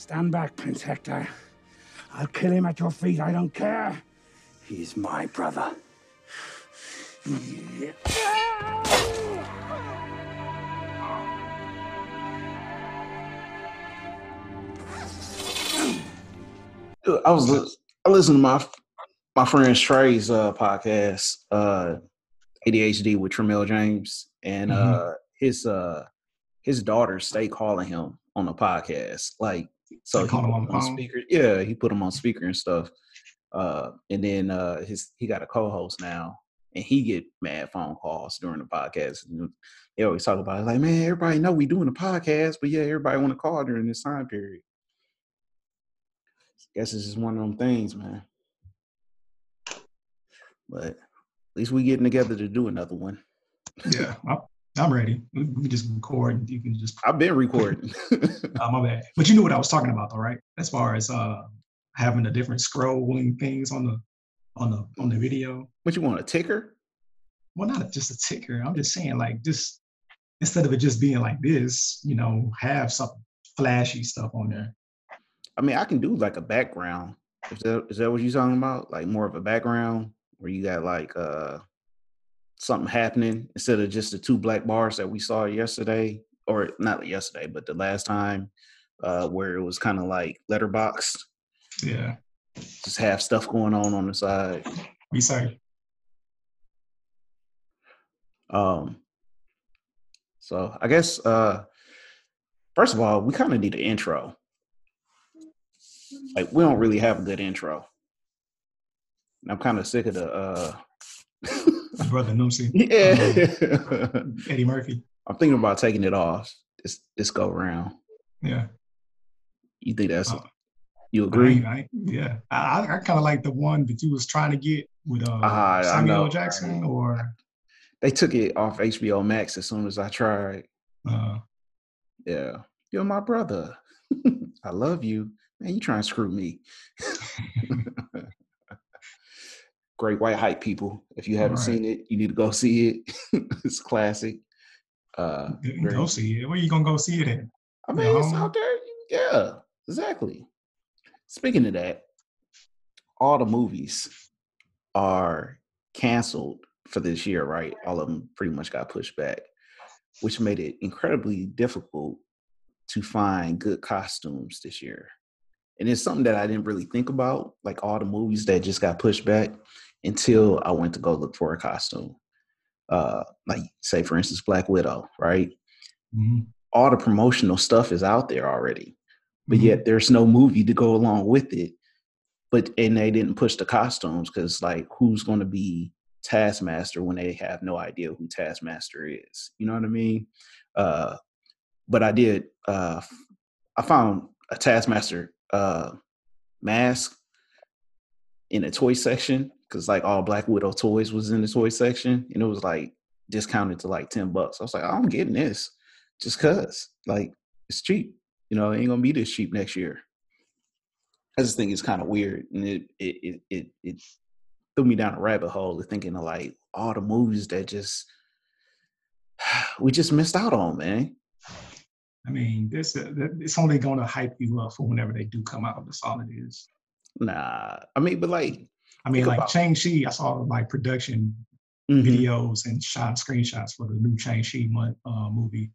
Stand back, Prince Hector. I'll kill him at your feet, I don't care. He's my brother. I was I listened to my my friend Trey's uh, podcast, uh, ADHD with Tramel James, and Mm-hmm. uh, his uh, his daughters stay calling him on the podcast. Like, so he put him on phone? speaker. Yeah, he put him on speaker and stuff. Uh, and then uh, his he got a co-host now, and he get mad phone calls during the podcast. And they always talk about it, like, man, everybody know we doing a podcast, but yeah, everybody want to call during this time period. Guess it's just one of them things, man. But at least we getting together to do another one. Yeah, I'm ready. We can just record. You can just. I've been recording. Uh, my bad. But you knew what I was talking about, though, right? As far as uh having the different scrolling things on the on the on the video. what you want, a ticker? Well, not just a ticker. I'm just saying, like, just instead of it just being like this, you know, have some flashy stuff on there. I mean, I can do like a background. Is that is that what you're talking about? Like more of a background where you got like uh something happening instead of just the two black bars that we saw yesterday, or not yesterday, but the last time, uh, where it was kind of like letterboxed, Yeah, just have stuff going on on the side. Be sorry. Um, so I guess uh first of all, we kind of need an intro. Like we don't really have a good intro. And I'm kind of sick of the uh Brother Noomsy, yeah. Eddie Murphy. I'm thinking about taking it off this this go round. Yeah, You think that's Uh, you agree? ain't- I yeah. I, I, I kind of like the one that you was trying to get with uh, I Samuel. Jackson, or They took it off HBO Max as soon as I tried. uh, Yeah. You're my brother. I love you. Man, you trying to screw me. Great White Hype people. If you haven't Right. seen it, you need to go see it. it's classic. Uh very- go see it. Where you gonna go see it at? I mean, it's out there. Yeah, exactly. Speaking of that, all the movies are canceled for this year, right? All of them pretty much got pushed back, which made it incredibly difficult to find good costumes this year. And it's something that I didn't really think about, like all the movies that just got pushed back until I went to go look for a costume. Uh, like say for instance, Black Widow, right? Mhm. all the promotional stuff is out there already, but Mhm. yet there's no movie to go along with it. But and they didn't push the costumes because like who's going to be Taskmaster when they have no idea who Taskmaster is? You know what I mean? Uh, but I did. Uh, I found a Taskmaster uh, mask in the toy section because like all Black Widow toys was in the toy section, and it was like discounted to like ten bucks. I was like, I'm getting this just cause like it's cheap. You know, it ain't gonna be this cheap next year. I just think it's kind of weird, and it it it it, it threw me down a rabbit hole of thinking of like all the movies that just we just missed out on, man. I mean, this uh, it's only gonna hype you up for whenever they do come out. That's all it is. Nah, I mean, but like I mean, Think like Shang-Chi, I saw like production mhm, videos and shot screenshots for the new Shang-Chi uh, movie,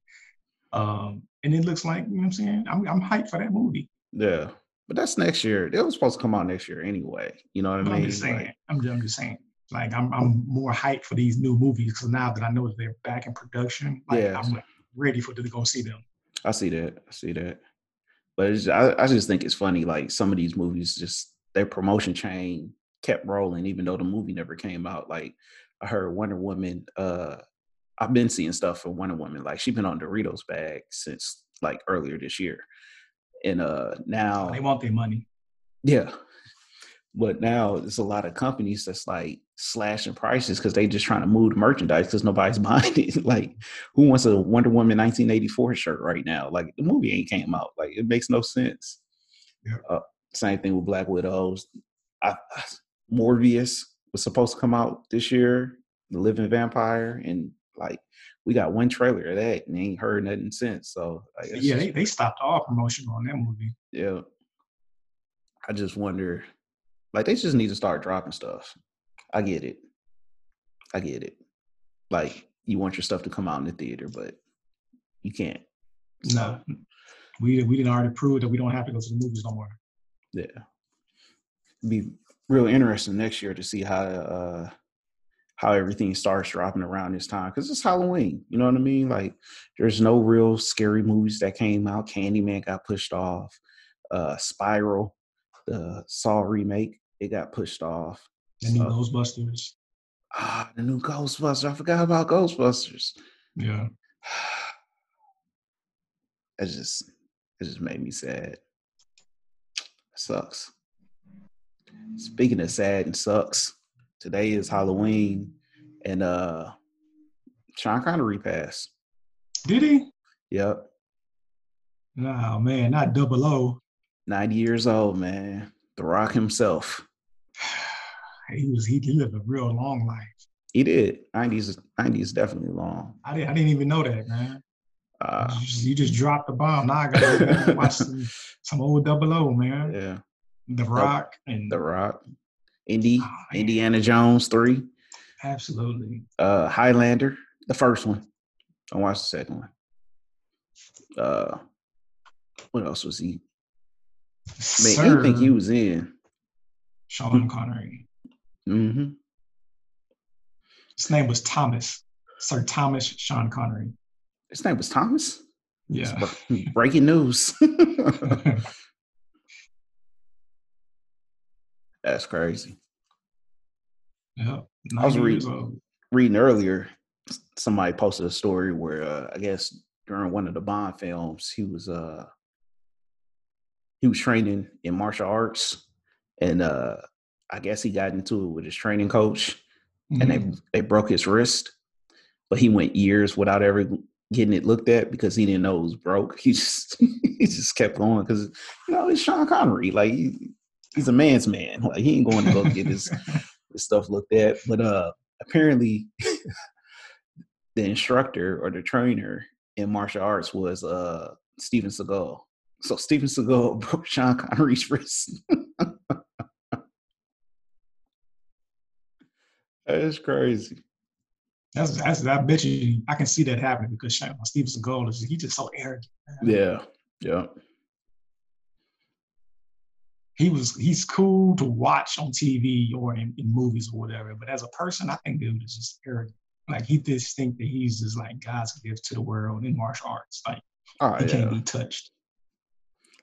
um, and it looks like you know what I'm saying. I'm I'm hyped for that movie. yeah, but that's next year. It was supposed to come out next year anyway. You know what I mean? I'm just saying. Like, I'm just, I'm just saying. Like I'm I'm more hyped for these new movies because now that I know that they're back in production, like Yeah. I'm like, ready for to go see them. I see that. I see that. But it's, I, I just think it's funny. Like some of these movies, just their promotion chain kept rolling, even though the movie never came out. Like I heard Wonder Woman. Uh, I've been seeing stuff for Wonder Woman. Like she's been on Doritos bag since like earlier this year, and uh now They want their money. yeah. But now there's a lot of companies that's like slashing prices because they just trying to move the merchandise because nobody's buying it. like, who wants a Wonder Woman 1984 shirt right now? Like, the movie ain't came out. Like, it makes no sense. Yeah. Uh, same thing with Black Widows. I, I, Morbius was supposed to come out this year, The Living Vampire, and like we got one trailer of that and ain't heard nothing since. So like, yeah, they, they stopped all promotion on that movie. yeah. I just wonder, like, they just need to start dropping stuff. I get it. I get it. Like, you want your stuff to come out in the theater, but you can't. No, we we didn't already prove that we don't have to go to the movies no more. Yeah. Be real interesting next year to see how uh how everything starts dropping around this time because it's Halloween. You know what I mean? Like, there's no real scary movies that came out. Candyman got pushed off. Uh, Spiral, the Saw remake, it got pushed off. The new So- Ghostbusters. Ah, the new Ghostbusters. I forgot about Ghostbusters. Yeah. It just, it just made me sad. It sucks. Speaking of sad and sucks, today is Halloween, and uh, Sean Connery passed. Did he? Yep, Oh man, not double O. ninety years old, man. The Rock himself. He was he lived a real long life. He did. Nineties, nineties definitely long. I didn't I didn't even know that, man. Uh, you, just, you just dropped the bomb. Now I gotta watch some, some old double O, man. yeah, The Rock and The Rock. Indy, Oh. Indiana Jones three. absolutely. uh Highlander, the first one. Don't watch the second one. Uh what else was he? Man, Sir anything he was in. Sean Connery. Mm-hmm. His name was Thomas. Sir Thomas Sean Connery. His name was Thomas. Yeah. Breaking news. That's crazy. yeah. I was 90 reading- old. Reading earlier, somebody posted a story where uh, I guess during one of the Bond films, he was uh he was training in martial arts, and uh I guess he got into it with his training coach, and Mhm. they they broke his wrist, but he went years without ever getting it looked at because he didn't know it was broke. He just he just kept going because you know it's Sean Connery, like he, he's a man's man. Like he ain't going to go get his, his stuff looked at. But uh apparently, the instructor or the trainer in martial arts was uh Steven Seagal. So Steven Seagal broke Sean Connery's wrist. That's crazy. That's, that's I bet you I can see that happening because Sean, Steven Seagal is he just so arrogant. man. Yeah. Yeah. He was he's cool to watch on TV or in, in movies or whatever, but as a person, I think dude is just arrogant. Like he just think that he's just like God's gift to the world in martial arts. Like Oh, he yeah. can't be touched.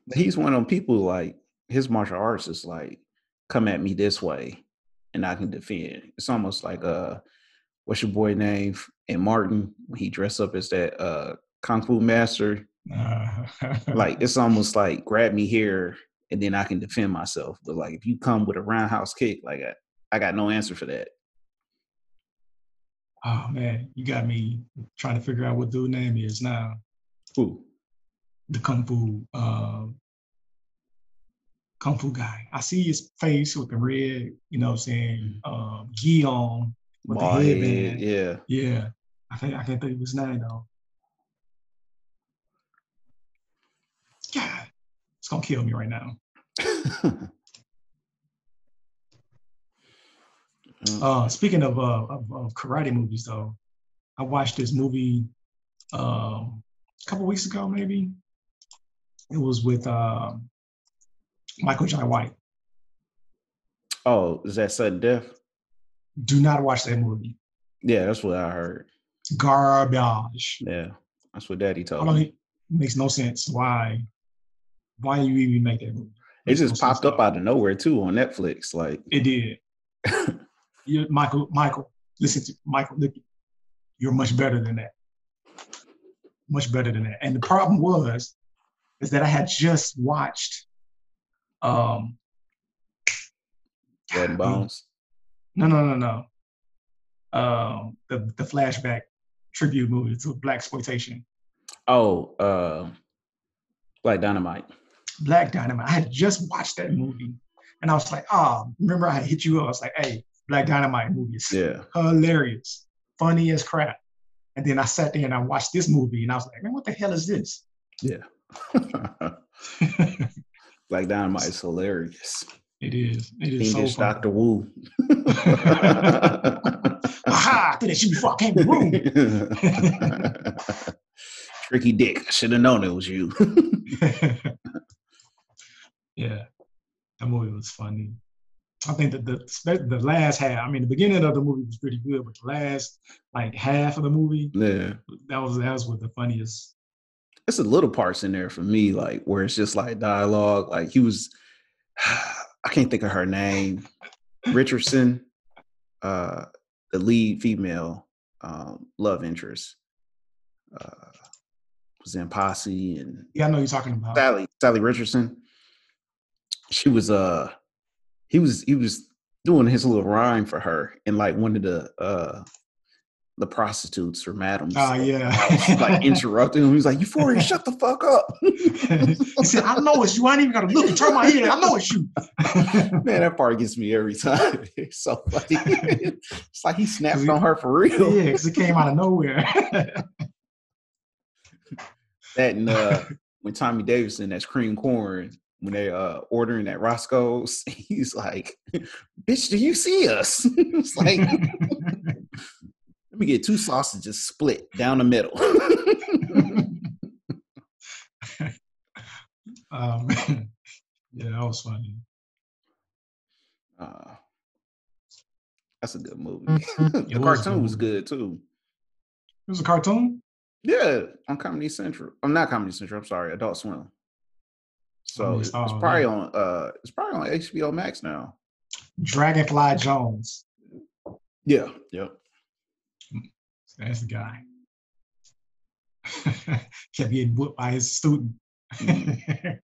But he's one of them people like his martial arts is like come at me this way and I can defend. It's almost like uh what's your boy name and Martin when he dressed up as that uh kung fu master. Uh, Like it's almost like grab me here and then I can defend myself. But like if you come with a roundhouse kick, like I, I got no answer for that. oh man, you got me trying to figure out what dude name is now. Ooh. The kung fu uh, kung fu guy. I see his face with the red, you know what I'm saying, um, gi on with the Bald head, headband. yeah. Yeah. I think I can't think of his name though. God, it's gonna kill me right now. Uh, speaking of, uh, of of karate movies, though, I watched this movie um, a couple weeks ago, maybe. It was with um Michael Jai White. oh, is that sudden death? Do not watch that movie. Yeah, that's what I heard. Garbage. Yeah. That's what daddy told me. It makes no sense. Why? Why you even make that movie? It just popped up out of nowhere too on Netflix. Like It did. you, Michael, Michael, listen to Michael. Look, you're much better than that. Much better than that. And the problem was, is that I had just watched. Um, Blood and Bones. no, no, no, no. Um, the the flashback tribute movie to black exploitation, Oh, uh Black Dynamite. Black Dynamite. I had just watched that movie, and I was like, oh, remember I hit you up. I was like, hey, Black Dynamite movie is Yeah. hilarious, funny as crap. And then I sat there and I watched this movie, and I was like, man, what the hell is this? Yeah. Black Dynamite is hilarious. It is. It is English so funny. Doctor Wu. Aha! I thought that shit before I came in the room. Tricky Dick. I should have known it was you. yeah, that movie was funny. I think that the the last half, I mean, the beginning of the movie was pretty good, but the last like half of the movie, yeah. that was that was what the funniest. It's a little parts in there for me, like where it's just like dialogue. Like he was I can't think of her name. Richardson, uh, the lead female um, love interest. Uh, was in Posse and Yeah, I know you're talking about. Sally Salli Richardson. She was uh he was he was doing his little rhyme for her and like one of the uh the prostitutes or madams. Ah, yeah. was, like interrupting him. He was like, Euphoria, shut the fuck up. he said, I know it's you. I ain't even gotta look and turn my head. I know it's you. Man, that part gets me every time. It's so funny. it's like he snapped on her for real. yeah, because it came out of nowhere. That and uh when Tommy Davidson, that's cream corn, when they uh ordering at Roscoe's, he's like, Bitch, do you see us? it's like let me get two sausages split down the middle. um, yeah, that was funny. Uh, that's a good movie. The was cartoon good was good too. It was a cartoon. Yeah, on Comedy Central. I'm not Comedy Central. I'm sorry, Adult Swim. So Comedy- it's, it's probably yeah. on. Uh, it's probably on HBO Max now. Dragonfly Jones. Yeah. Yep. That's the guy. Kept getting whooped by his student. yeah,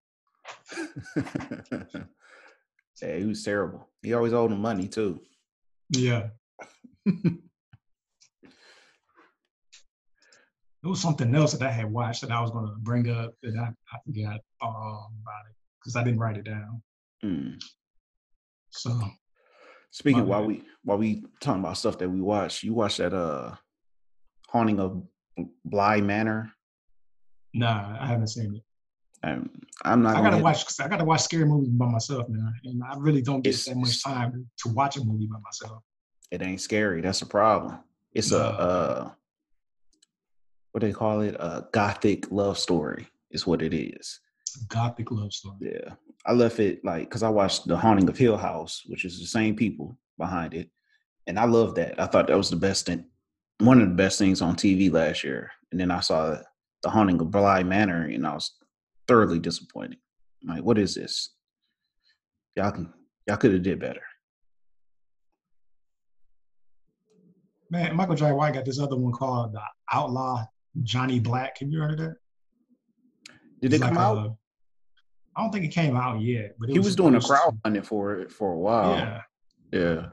he was terrible. He always owed him money too. yeah. There was something else that I had watched that I was going to bring up that I, I forgot all about it because I didn't write it down. Mm. So Speaking while we while we talking about stuff that we watched, you watched that uh haunting of Bly Manor. nah, I haven't seen it. Um, I'm not. I gotta watch. I gotta watch scary movies by myself, man. And I really don't get that much time to watch a movie by myself. It ain't scary. That's a problem. It's a uh, what they call it? A gothic love story is what it is. Gothic love story. Yeah, I left it like because I watched The Haunting of Hill House, which is the same people behind it, and I love that. I thought that was the best thing, one of the best things on TV last year. And then I saw The Haunting of Bly Manor, and I was thoroughly disappointed. I'm like, what is this? Y'all can y'all could have did better. Man, Michael Jai White got this other one called The Outlaw Johnny Black. Have you heard of that? Did it come like out? a- I don't think it came out yet, but he was doing a was- crowdfunding for it for a while. Yeah, Yeah.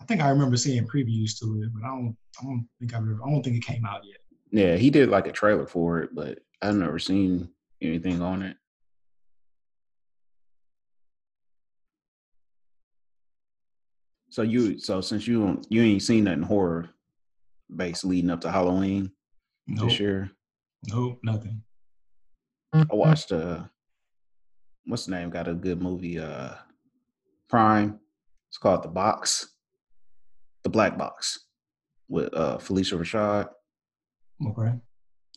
I think I remember seeing previews to it, but I don't. I don't think I. Remember, I don't think it came out yet. Yeah, he did like a trailer for it, but I've never seen anything on it. So you, so since you don't- you ain't seen nothing horror based leading up to Halloween Nope, this year, nope, nothing. I watched uh, what's the name? Got a good movie, uh, Prime. It's called The Box, The Black Box, with uh Phylicia Rashad. Okay.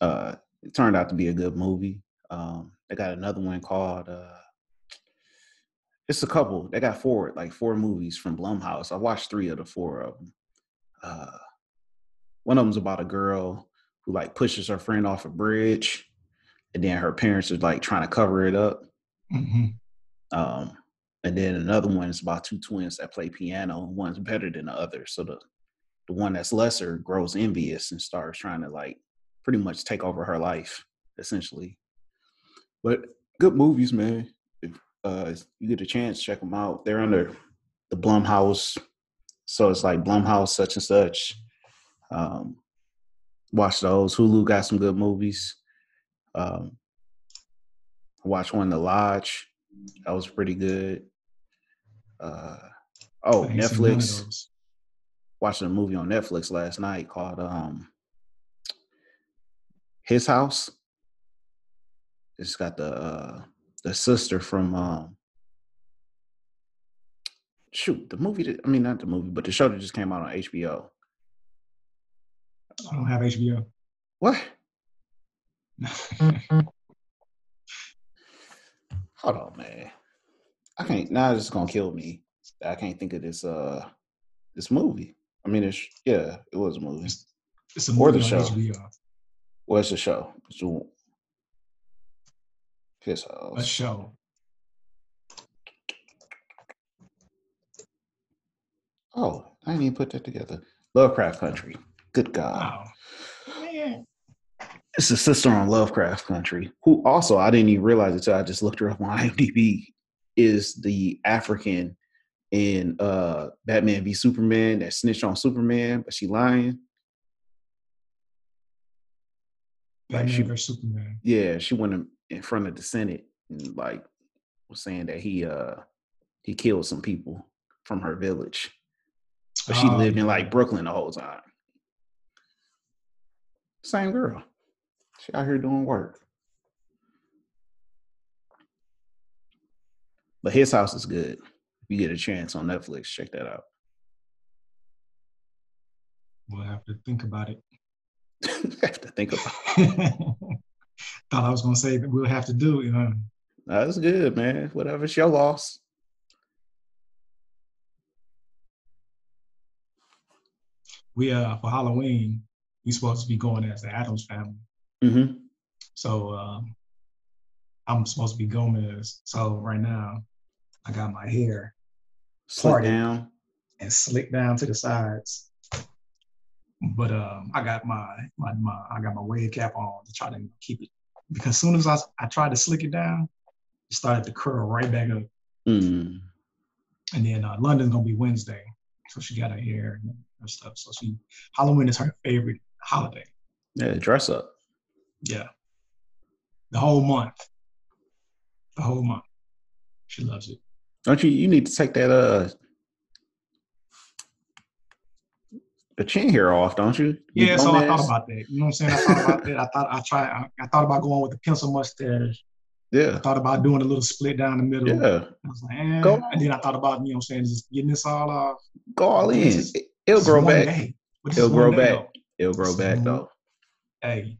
uh it turned out to be a good movie um they got another one called uh it's a couple they got four like four movies from blumhouse i watched three of the four of them uh one of them's about a girl who like pushes her friend off a bridge and then her parents are like trying to cover it up. Hmm um and then another one is about two twins that play piano one's better than the other. So the the one that's lesser grows envious and starts trying to like pretty much take over her life essentially. But good movies man. If uh you get a chance check them out. They're under the blumhouse. So it's like blumhouse such and such. Um watch those hulu got some good movies um I watched one the lodge that was pretty good uh oh I ain't seen none of netflix watching a movie on Netflix last night called um his house. It's got the uh, the sister from um, shoot the movie. That, I mean, not the movie, but the show that just came out on HBO. I don't have HBO. What? Hold on, man. I can't. Now it's gonna kill me. I can't think of this. Uh, this movie. I mean, it's yeah, it was a movie. It's, it's a movie Or the show. HBO. What's the show? It's a, his A show. Oh, I didn't even put that together. Lovecraft Country. Good God. Man. It's a sister on Lovecraft Country, who also I didn't even realize it until I just looked her up on IMDb. Is the African in uh Batman v Superman that snitched on Superman, but she lying. Like Batman she- versus Superman. Yeah, she went in- front of the Senate and like was saying that he uh he killed some people from her village, but she Oh, lived in like Brooklyn the whole time. Same girl. She out here doing work. But his house is good. If you get a chance on Netflix, check that out. We'll have to think about it. have to think about. it. Thought I was gonna say that we'll have to do it. Huh? That's good, man. Whatever, it's your loss. We uh for Halloween, we supposed to be going as the Addams family. Mm-hmm. So um, I'm supposed to be Gomez. So right now, I got my hair Party. down. and slicked down to the sides. But um, I got my, my my I got my wave cap on to try to keep it because as soon as I I tried to slick it down, it started to curl right back up. Mm. And then uh, London's gonna be Wednesday, so she got her hair and her stuff. So she Halloween is her favorite holiday. Yeah, dress up. Yeah, the whole month, the whole month. She loves it. Don't you? You need to take that uh the chin hair off, don't you? You Yeah, so I thought about that. You know what I'm saying? I thought about that. I thought I tried. I, I thought about going with the pencil mustache. Yeah. I thought about doing a little split down the middle. yeah. I was like, eh. Go and then I thought about, you know what I'm saying, just getting this all off. Go all in. It'll grow back. day. It'll grow back. though. It'll grow back though. Hey,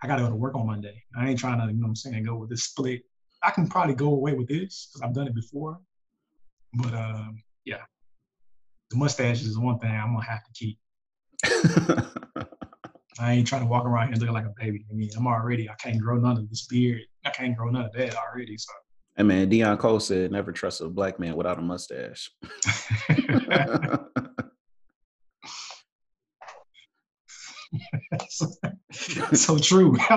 I got to go to work on Monday. I ain't trying to, you know what I'm saying, go with this split. I can probably go away with this because I've done it before. But um, yeah, the mustache is the one thing I'm to have to keep. I ain't trying to walk around here looking like a baby. I mean, I'm already, I can't grow none of this beard. I can't grow none of that already. So. and man, Deon Cole said, "Never trust a black man without a mustache." so, true.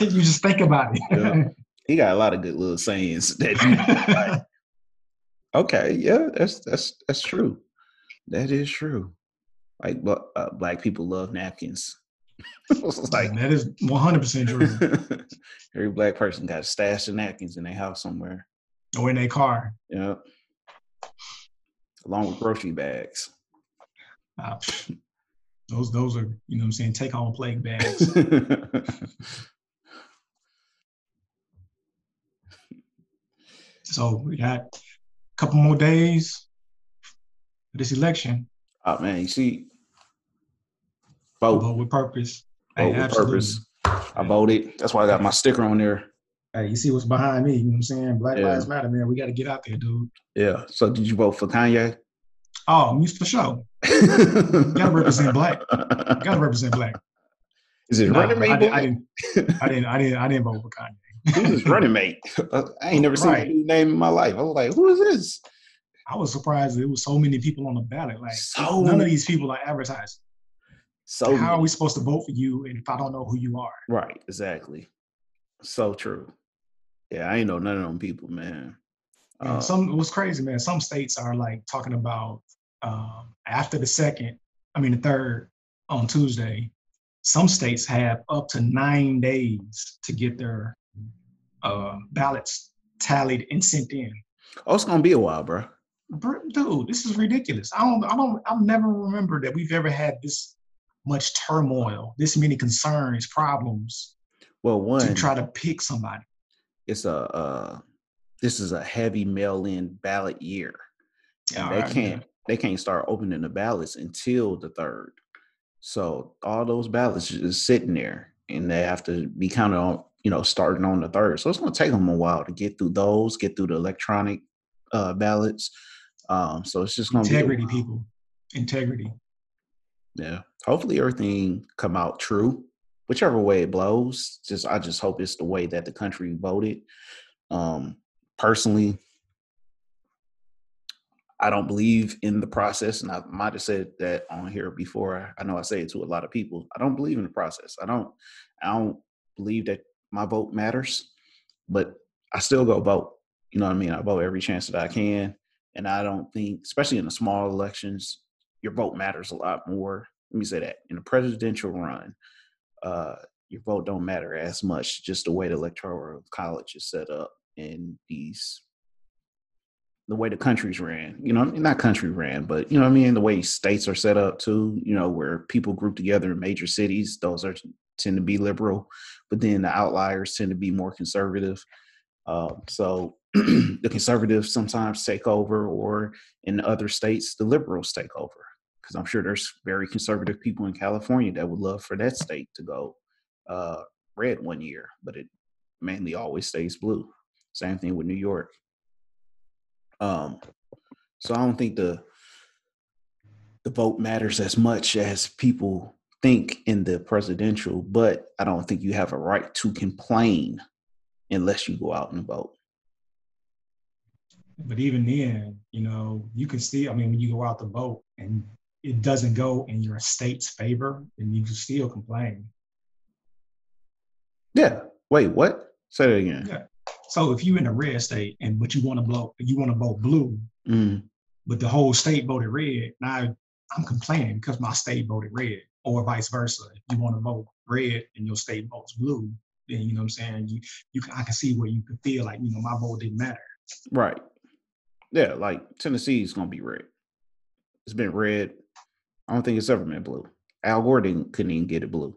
you just think about it. Yeah. he got a lot of good little sayings that you Okay, yeah, that's that's that's true. That is true. Like uh, black people love napkins. Like that is 100% true. every black person got a stash of napkins in their house somewhere. or in their car. Yeah. Along with grocery bags. Uh, those those are, you know what I'm saying, take home plague bags. so we got a couple more days for this election. oh man, you see, Vote vote, with purpose. vote Hey, with absolutely. purpose. I voted. That's why I got my sticker on there. Hey, you see what's behind me? You know what I'm saying? Black Yeah. Lives Matter, man. We got to get out there, dude. Yeah. So did you vote for Kanye? Oh, me for sure. gotta represent black. Got to represent black. Is it running mate? I, did, I, didn't, I didn't. I didn't. I didn't vote for Kanye. Who's running mate? I ain't never seen Right. a dude name in my life. I was like, who is this? I was surprised there was so many people on the ballot. Like So none of these people are advertised. So How are we supposed to vote for you if I don't know who you are? right, exactly. So true. Yeah, I ain't know none of them people, man. Uh, some it was crazy, man. Some states are like talking about um, after the second, I mean the third on Tuesday. Some states have up to nine days to get their uh, ballots tallied and sent in. oh, it's gonna be a while, bro. Br- Dude, this is ridiculous. I don't, I don't, I've never remember that we've ever had this much turmoil, this many concerns, problems. Well, one to try to pick somebody. It's a uh, this is a heavy mail-in ballot year. Yeah, they right, can't yeah. they can't start opening the ballots until the third. So all those ballots just sitting there, and they have to be counted on, you know, starting on the third. So it's going to take them a while to get through those, get through the electronic uh, ballots. Um, so it's just going to be integrity, people, integrity. Yeah. Hopefully everything come out true, whichever way it blows. Just I just hope it's the way that the country voted. Um, personally, I don't believe in the process, and I might have said that on here before. I know I say it to a lot of people. I don't believe in the process. I don't. I don't believe that my vote matters, but I still go vote. You know what I mean? I vote every chance that I can, and I don't think, especially in the small elections, your vote matters a lot more. Let me say that in a presidential run, uh, your vote don't matter as much. Just the way the electoral college is set up in these the way the countries ran, you know, not country ran, but you know I mean, the way states are set up too, you know, where people group together in major cities, those are tend to be liberal, but then the outliers tend to be more conservative. Uh, so the conservatives sometimes take over, or in other states, the liberals take over. Because I'm sure there's very conservative people in California that would love for that state to go uh, red one year, but it mainly always stays blue. Same thing with New York. Um, so I don't think the the vote matters as much as people think in the presidential, but I don't think you have a right to complain unless you go out and vote. But even then, you know, you can still, I mean, when you go out to vote and it doesn't go in your state's favor, then you can still complain. Yeah. Wait, what? Say that again. Yeah. So if you're in a red state and but you want to blow, you want to vote blue, mm. but the whole state voted red. Now I'm complaining because my state voted red, or vice versa. If you want to vote red and your state votes blue, then you know what I'm saying. You you can, I can see where you could feel like you know my vote didn't matter. Right. Yeah, like Tennessee is gonna be red. It's been red. I don't think it's ever been blue. Al Gore didn't, couldn't even get it blue.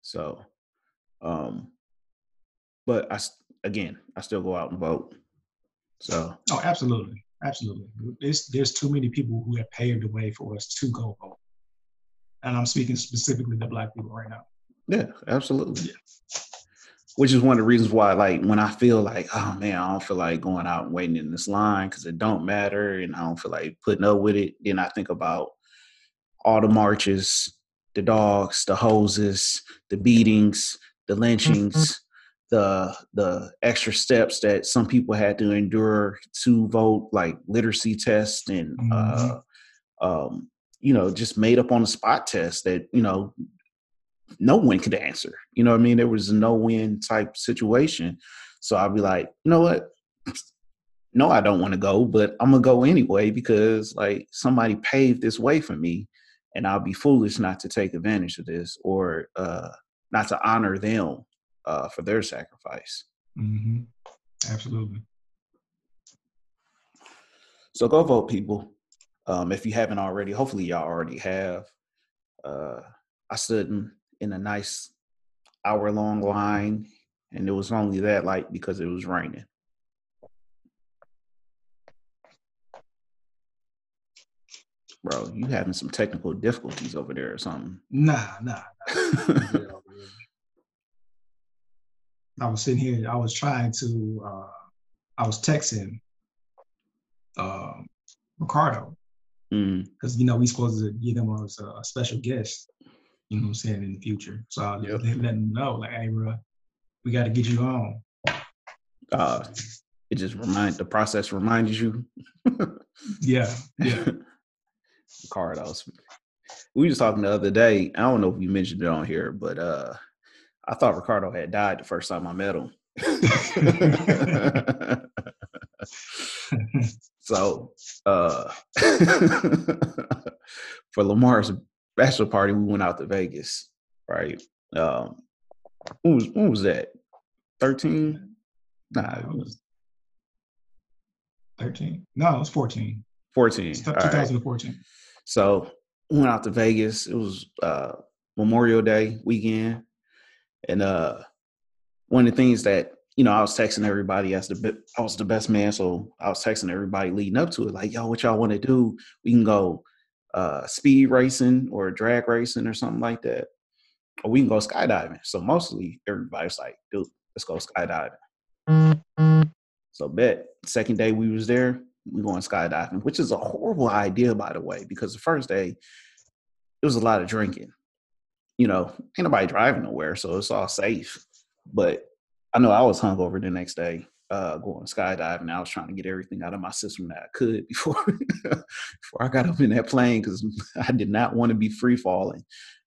So, um, but I again, I still go out and vote. So. Oh, absolutely, absolutely. There's there's too many people who have paved the way for us to go vote, and I'm speaking specifically to Black people right now. Yeah, absolutely. Yeah. Which is one of the reasons why, like, when I feel like, oh man, I don't feel like going out and waiting in this line because it don't matter, and I don't feel like putting up with it. Then I think about all the marches, the dogs, the hoses, the beatings, the lynchings, mm-hmm. The the extra steps that some people had to endure to vote, like literacy tests and mm-hmm. uh, um, you know, just made up on the spot test that you know no one could answer. You know what I mean? There was a no win type situation. So I'd be like, you know what? No, I don't want to go, but I'm gonna go anyway because like somebody paved this way for me, and I'll be foolish not to take advantage of this or uh, not to honor them uh, for their sacrifice. Mm-hmm. Absolutely. So go vote, people. Um, if you haven't already, hopefully y'all already have. Uh, I stood in, in a nice hour long line, and it was only that light because it was raining. Bro, you having some technical difficulties over there or something? Nah, nah. nah. I was sitting here, I was trying to, uh, I was texting uh, Ricardo because mm. you know we supposed to give him a, a, special guest. You know what I'm saying in the future. So I yep. let him know, like, hey, bro, we got to get you on. Uh, it just remind the process reminds you. yeah, yeah. Ricardo's. We was talking the other day. I don't know if you mentioned it on here, but uh I thought Ricardo had died the first time I met him. so uh, for Lamar's bachelor party, we went out to Vegas, right? Um, when was when was that? Thirteen? Nah, it was thirteen. No, it was fourteen. Fourteen. Two thousand fourteen. So we went out to Vegas. It was uh, Memorial Day weekend, and uh, one of the things that you know, I was texting everybody as the I was the best man, so I was texting everybody leading up to it, like, "Yo, what y'all want to do? We can go uh, speed racing or drag racing or something like that, or we can go skydiving." So mostly everybody's like, "Dude, let's go skydiving." So bet second day we was there, we going skydiving, which is a horrible idea, by the way, because the first day it was a lot of drinking. You know, ain't nobody driving nowhere, so it's all safe. But I know I was hungover the next day, uh, going skydiving. I was trying to get everything out of my system that I could before before I got up in that plane because I did not want to be free falling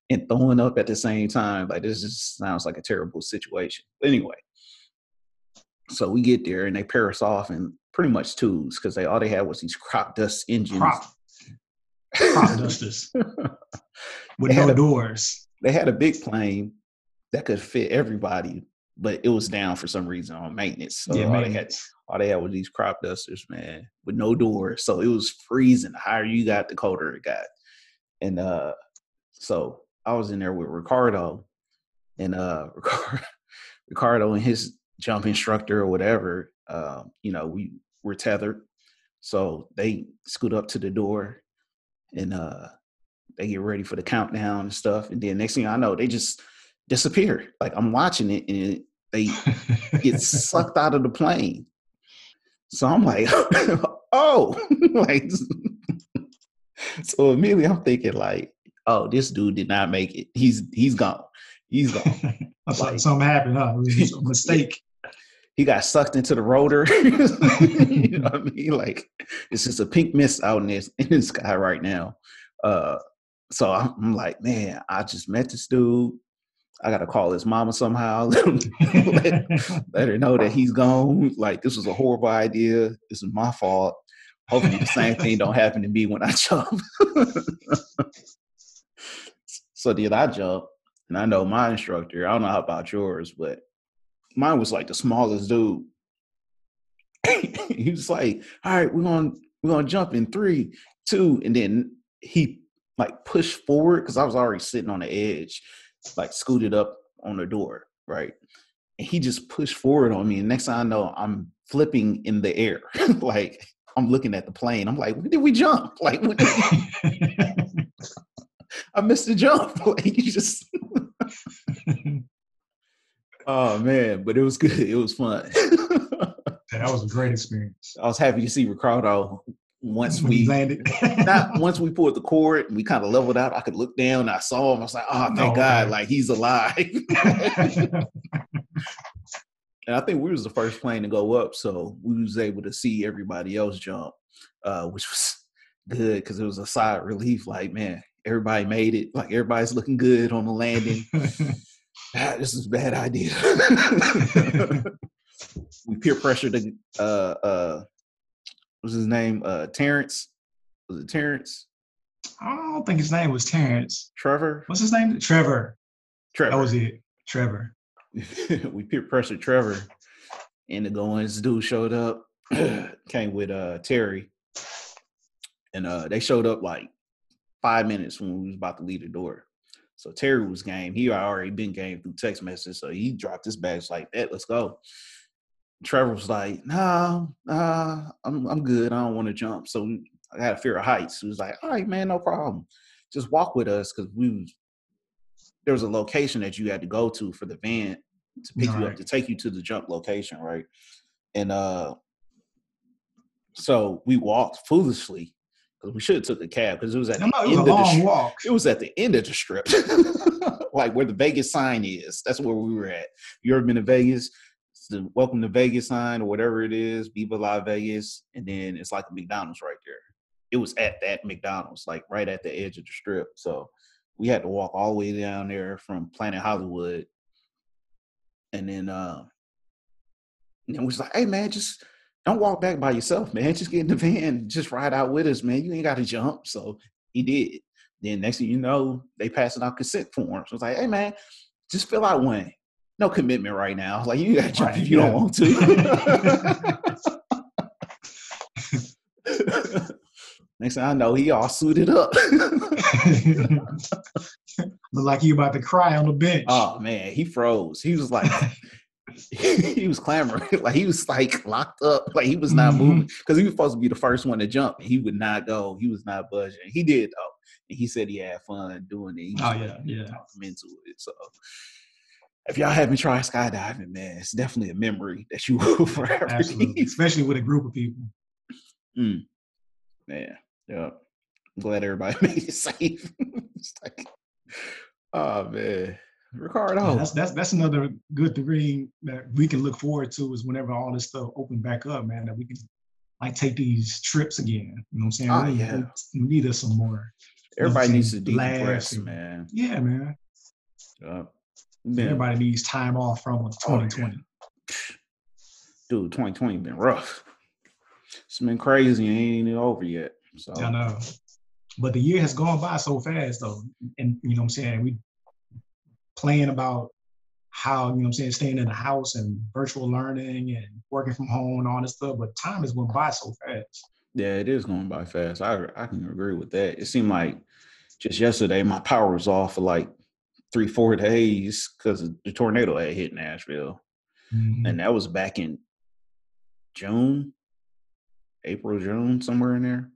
and throwing up at the same time. Like this just sounds like a terrible situation. But anyway, so we get there and they pair us off in pretty much twos because they all they had was these crop dust engines. Crop, crop dusters with no a, doors. They had a big plane that could fit everybody, but it was down for some reason on maintenance. So yeah, all they had all they had was these crop dusters, man, with no doors. So it was freezing. The higher you got, the colder it got. And uh so I was in there with Ricardo and uh Ricardo and his jump instructor or whatever, uh, you know, we were tethered. So they scoot up to the door and uh they get ready for the countdown and stuff. And then next thing I know, they just disappear. Like I'm watching it and they get sucked out of the plane. So I'm like, oh, like, so immediately I'm thinking like, oh, this dude did not make it. He's he's gone. He's gone. like, something happened. Huh? A mistake. He got sucked into the rotor. you know what I mean? Like it's just a pink mist out in this in the sky right now. Uh, so I'm, like, man, I just met this dude. I gotta call his mama somehow. let, let, her know that he's gone. Like this was a horrible idea. This is my fault. Hopefully the same thing don't happen to me when I jump. so did I jump? And I know my instructor. I don't know how about yours, but mine was like the smallest dude. he was like, "All right, we're gonna we're gonna jump in three, two, and then he like push forward because I was already sitting on the edge like scooted up on the door, right? And he just pushed forward on me. And next thing I know, I'm flipping in the air. like I'm looking at the plane. I'm like, when did we jump? Like we... I missed the jump. like you just Oh man, but it was good. It was fun. that was a great experience. I was happy to see Ricardo once we landed, not once we pulled the cord and we kind of leveled out, I could look down. I saw him. I was like, "Oh, thank oh, God! Like he's alive." and I think we was the first plane to go up, so we was able to see everybody else jump, uh, which was good because it was a side relief. Like, man, everybody made it. Like everybody's looking good on the landing. ah, this is a bad idea. we peer pressured uh, uh, was his name? Uh, Terrence. Was it Terrence? I don't think his name was Terrence. Trevor. What's his name? Trevor. Trevor. That was it. Trevor. we peer pressured Trevor into going. This dude showed up, came with uh Terry, and uh they showed up like five minutes when we was about to leave the door. So Terry was game. He already been game through text message, so he dropped his bags like that. Let's go. Trevor was like, "Nah, nah, I'm I'm good. I don't want to jump." So I had a fear of heights. He was like, "All right, man, no problem. Just walk with us because we was there was a location that you had to go to for the van to pick right. you up to take you to the jump location, right?" And uh, so we walked foolishly because we should have took a cab because it was at the end of the walk. It was at the end of the strip, like where the Vegas sign is. That's where we were at. You ever been to Vegas? The welcome to Vegas sign or whatever it is, Viva La Vegas, and then it's like a McDonald's right there. It was at that McDonald's, like right at the edge of the strip. So we had to walk all the way down there from Planet Hollywood. And then uh and then we was like, hey man, just don't walk back by yourself, man. Just get in the van, just ride out with us, man. You ain't gotta jump. So he did. Then next thing you know, they passing out consent forms. I was like, hey man, just fill out one no commitment right now. Like you got to jump right, if you yeah. don't want to. Next thing I know, he all suited up. Look like he about to cry on the bench. Oh man, he froze. He was like, he was clamoring, like he was like locked up, like he was not mm-hmm. moving because he was supposed to be the first one to jump. He would not go. He was not budging. He did though, and he said he had fun doing it. He oh yeah, yeah. Into it. So if y'all haven't tried skydiving, man, it's definitely a memory that you will forever Absolutely. especially with a group of people. Mm. Yeah, yeah. I'm glad everybody made it safe. like, oh man, Ricardo. Yeah, that's that's that's another good thing that we can look forward to is whenever all this stuff open back up, man, that we can like take these trips again. You know what I'm saying? Oh, yeah. We need us some more. Everybody needs to decompress, man. Yeah, man. Yeah. Everybody needs time off from 2020. Dude, 2020 been rough. It's been crazy and ain't even over yet. So I know. But the year has gone by so fast though. And you know what I'm saying? We playing about how, you know what I'm saying, staying in the house and virtual learning and working from home and all this stuff. But time has went by so fast. Yeah, it is going by fast. I I can agree with that. It seemed like just yesterday my power was off for like three, four days because the tornado had hit Nashville. Mm-hmm. And that was back in June, April, June, somewhere in there.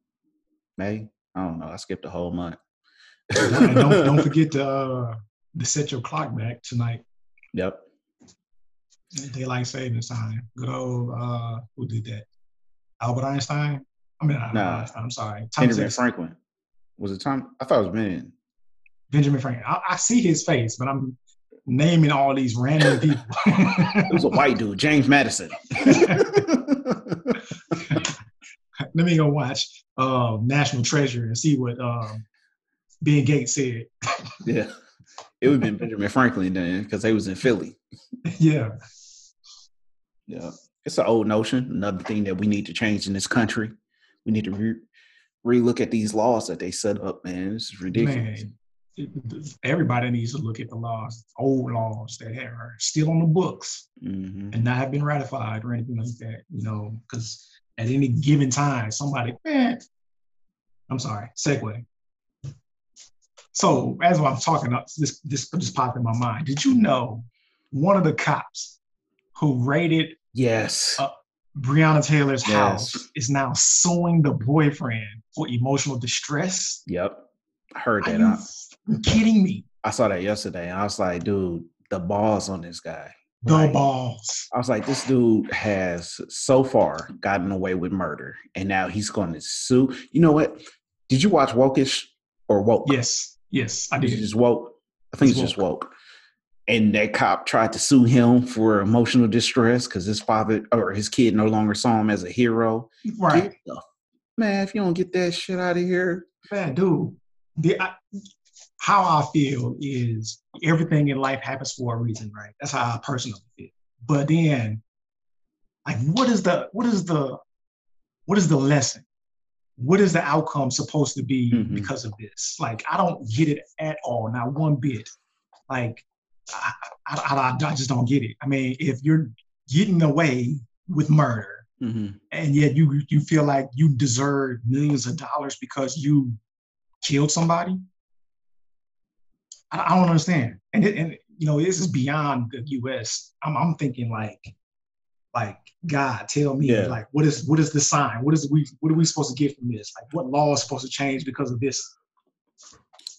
May. I don't know. I skipped a whole month. don't, don't forget to, uh, to set your clock back tonight. Yep. Daylight savings time. Good old uh who did that? Albert Einstein? I mean, nah, I'm sorry. Thomas Benjamin Franklin. Was it Tom? I thought it was Ben. Benjamin Franklin. I, I, see his face, but I'm naming all these random people. it was a white dude, James Madison. Let me go watch uh, National Treasure and see what um, Ben Gates said. yeah, it would have been Benjamin Franklin then because they was in Philly. Yeah, yeah. It's an old notion. Another thing that we need to change in this country. We need to re- relook at these laws that they set up. Man, this is ridiculous. Man, everybody needs to look at the laws, old laws that are still on the books mm-hmm. and not have been ratified or anything like that, you know, because at any given time, somebody, man, I'm sorry, segue. So as I'm talking, this this just popped in my mind. Did you know one of the cops who raided yes uh, Breonna Taylor's yes. house is now suing the boyfriend for emotional distress? Yep, I heard that. Are kidding me? I saw that yesterday, and I was like, dude, the balls on this guy. The right? balls. I was like, this dude has so far gotten away with murder, and now he's going to sue. You know what? Did you watch Wokish or Woke? Yes, yes, I did. just woke. I think it's, it's just woke. And that cop tried to sue him for emotional distress because his father or his kid no longer saw him as a hero. Right. man, if you don't get that shit out of here, man, dude. The, I, how I feel is everything in life happens for a reason, right? That's how I personally feel. But then, like, what is the what is the what is the lesson? What is the outcome supposed to be mm-hmm. because of this? Like, I don't get it at all, not one bit. Like, I, I, I, I just don't get it. I mean, if you're getting away with murder, mm-hmm. and yet you you feel like you deserve millions of dollars because you killed somebody, I, I don't understand. And it, and you know, this is beyond the U.S. I'm I'm thinking like, like God, tell me yeah. like what is what is the sign? What is we what are we supposed to get from this? Like what law is supposed to change because of this?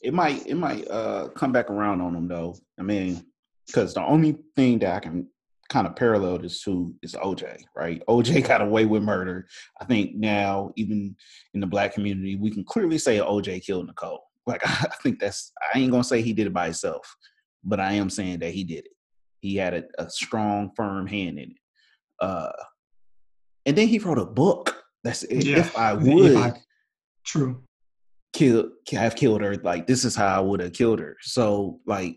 It might it might uh come back around on them though. I mean, because the only thing that I can kind of parallel this to is OJ, right? OJ got away with murder. I think now, even in the black community, we can clearly say OJ killed Nicole. Like I think that's I ain't gonna say he did it by himself, but I am saying that he did it. He had a, a strong, firm hand in it. Uh, and then he wrote a book. That's yeah. if I would. If I, true. Kill, have killed her. Like this is how I would have killed her. So like,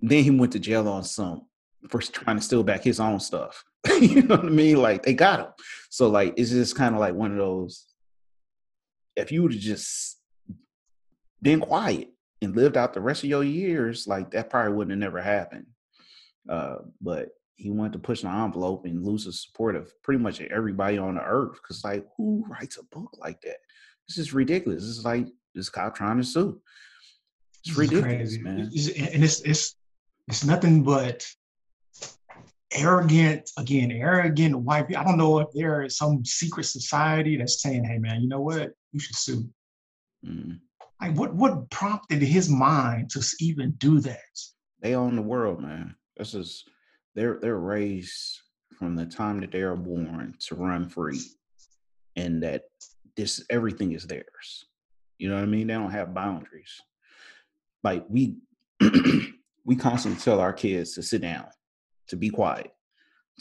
then he went to jail on some for trying to steal back his own stuff. you know what I mean? Like they got him. So like it's just kind of like one of those. If you would have just been quiet and lived out the rest of your years, like that probably wouldn't have never happened. Uh, but he wanted to push the envelope and lose the support of pretty much everybody on the earth. Cause like, who writes a book like that? This is ridiculous. This is like this cop trying to sue. It's ridiculous, man. And it's it's it's nothing but arrogant, again, arrogant white people. I don't know if there is some secret society that's saying, hey man, you know what? You should sue. Mm. Like what what prompted his mind to even do that? They own the world, man. This is they're they're raised from the time that they are born to run free and that this everything is theirs. You know what I mean? They don't have boundaries. Like we we constantly tell our kids to sit down, to be quiet,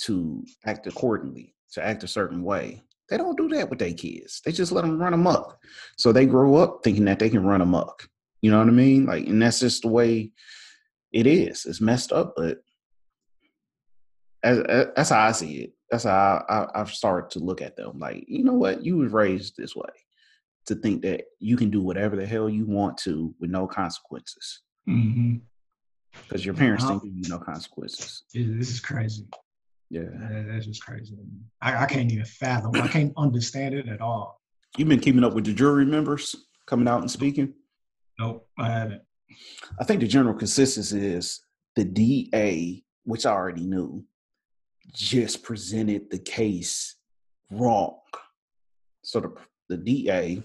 to act accordingly, to act a certain way. They don't do that with their kids. They just let them run amok. So they grow up thinking that they can run amok. You know what I mean? Like, and that's just the way it is. It's messed up, but as, as, that's how I see it. That's how I, I, I've started to look at them. Like, you know what? You was raised this way to think that you can do whatever the hell you want to with no consequences. Because mm-hmm. your parents think you no consequences. This is crazy. Yeah, that's just crazy. I, I can't even fathom. I can't understand it at all. You've been keeping up with the jury members coming out and speaking. Nope, I haven't. I think the general consensus is the DA, which I already knew, just presented the case wrong. So the the DA,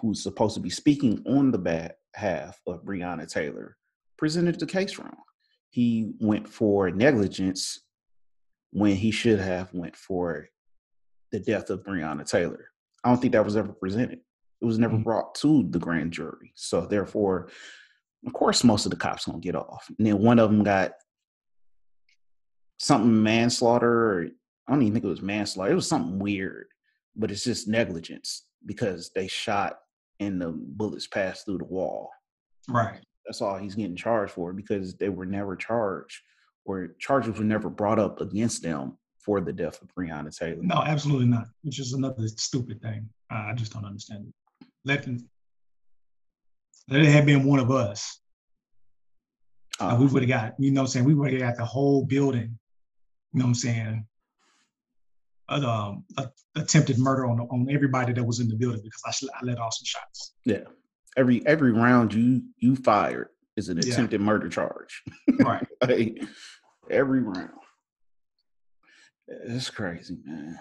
who's supposed to be speaking on the behalf of Breonna Taylor, presented the case wrong. He went for negligence when he should have went for the death of Breonna Taylor. I don't think that was ever presented. It was never mm-hmm. brought to the grand jury. So therefore, of course, most of the cops gonna get off. And then one of them got something manslaughter. Or, I don't even think it was manslaughter. It was something weird, but it's just negligence because they shot and the bullets passed through the wall. Right. That's all he's getting charged for because they were never charged or charges were never brought up against them for the death of Breonna Taylor. No, absolutely not. Which is another stupid thing. I just don't understand it. Let them, let it have been one of us. Uh, we would have got, you know what I'm saying? We would have got the whole building, you know what I'm saying? Um, attempted murder on on everybody that was in the building because I, I let off some shots. Yeah, every every round you you fired is an attempted yeah. murder charge. Right. like, every round. It's crazy, man.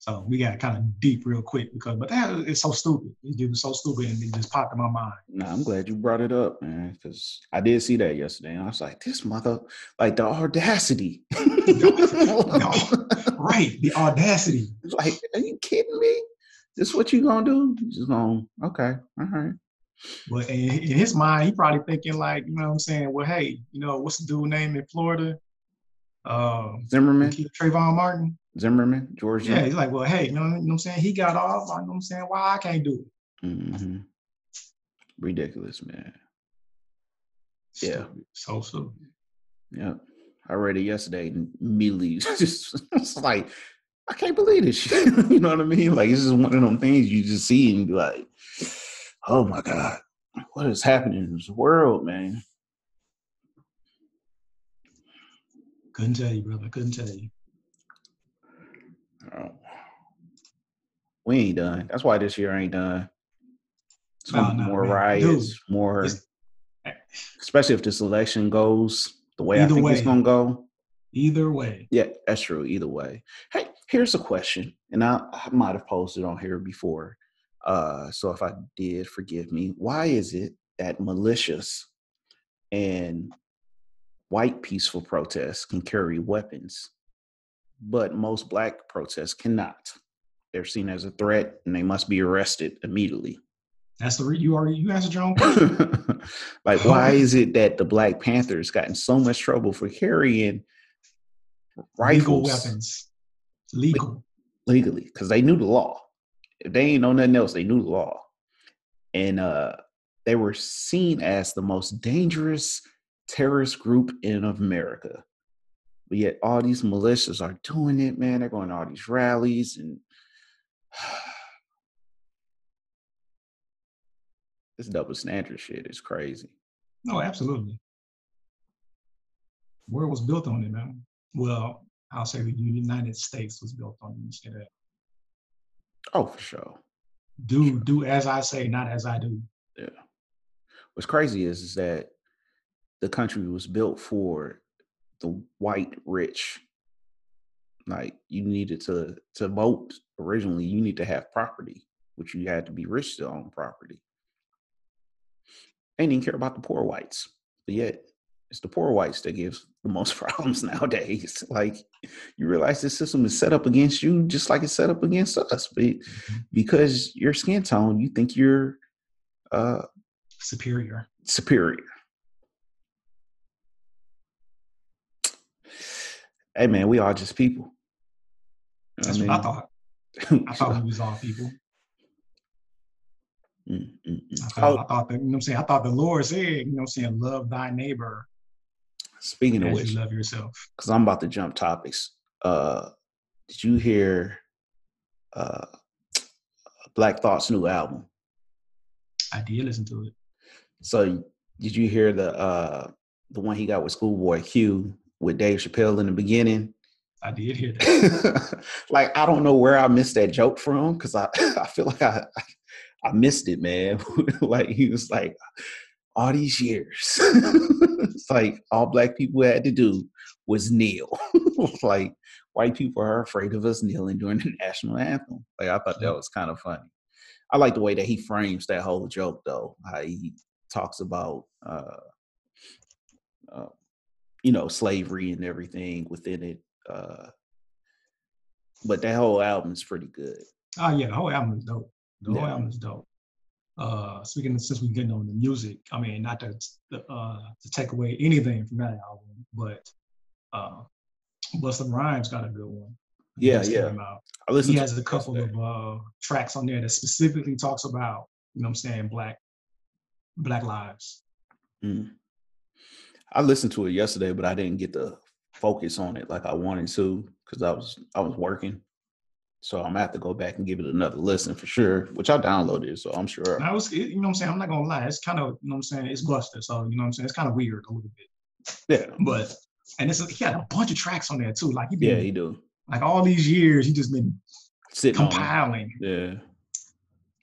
So we got kind of deep real quick because, but that is so stupid. It was so stupid and it just popped in my mind. Nah, I'm glad you brought it up, man, because I did see that yesterday. And I was like, this mother, like the audacity. no, right, the audacity. Like, are you kidding me? This what you gonna do? You just gonna, okay, all right. But in, in his mind, he probably thinking like, you know what I'm saying? Well, hey, you know, what's the dude name in Florida? Uh, Zimmerman. Trayvon Martin. Zimmerman, George. Yeah, he's like, well, hey, you know, you know what I'm saying? He got off. I know what I'm saying? Why I can't do it? Mm-hmm. Ridiculous, man. Yeah. So so. Yeah. I read it yesterday and immediately just it's like, I can't believe this shit. you know what I mean? Like it's just one of them things you just see and be like, oh my God, what is happening in this world, man? Couldn't tell you, brother. Couldn't tell you. Oh. We ain't done. That's why this year ain't done. It's gonna no, be more man. riots, Dude, more especially if this election goes the way I think way. it's gonna go. Either way. Yeah, that's true. Either way. Hey, here's a question, and I, I might have posted on here before. Uh, so if I did, forgive me. Why is it that malicious and white peaceful protests can carry weapons, but most black protests cannot? They're seen as a threat and they must be arrested immediately. That's the re- you already you answered your own question. like, why is it that the Black Panthers got in so much trouble for carrying rifles, legal weapons, legal, legally, because they knew the law. They ain't know nothing else, they knew the law. And uh, they were seen as the most dangerous terrorist group in America. But yet all these militias are doing it, man. They're going to all these rallies and this double standard shit is crazy. No, absolutely. Where was built on it, man. Well, I'll say the United States was built on it. You. Oh, for sure. Do do as I say, not as I do. Yeah. what's crazy is, is that the country was built for the white rich. Like you needed to to vote originally, you need to have property, which you had to be rich to own property. They didn't care about the poor whites, but yet it's the poor whites that gives the most problems nowadays. Like you realize this system is set up against you just like it's set up against us. But mm-hmm. because your skin tone, you think you're uh superior. Superior. Hey man, we are just people. You That's I mean? what I thought. I thought we was all people. Mm, mm, mm. I, thought, oh. I thought that, you know what I'm saying? I thought the Lord said, you know what I'm saying, love thy neighbor. Speaking of which, love yourself. Because I'm about to jump topics. Uh did you hear uh Black Thought's new album? I did listen to it. So did you hear the uh the one he got with Schoolboy Q with Dave Chappelle in the beginning? I did hear that. like I don't know where I missed that joke from because I I feel like I I missed it, man. like he was like all these years, it's like all black people had to do was kneel. like white people are afraid of us kneeling during the national anthem. Like I thought that was kind of funny. I like the way that he frames that whole joke though. How he talks about uh, uh, you know slavery and everything within it. Uh, but that whole album is pretty good. Oh yeah, the whole album is dope. The whole yeah. album is dope. Uh, speaking of, since we're getting on the music, I mean, not to uh, to take away anything from that album, but uh, Busta Rhymes got a good one. Yeah, yeah. I listen he has a couple of uh, tracks on there that specifically talks about, you know, what I'm saying, black Black Lives. Mm. I listened to it yesterday, but I didn't get to focus on it like I wanted to because I was I was working. So I'm gonna have to go back and give it another listen for sure, which I downloaded, so I'm sure. I was, you know what I'm saying? I'm not gonna lie, it's kind of, you know what I'm saying, it's Busta, so you know what I'm saying, it's kind of weird a little bit. Yeah. But and it's he had a bunch of tracks on there too. Like he been, Yeah, he do. Like all these years, he just been sitting compiling. Yeah.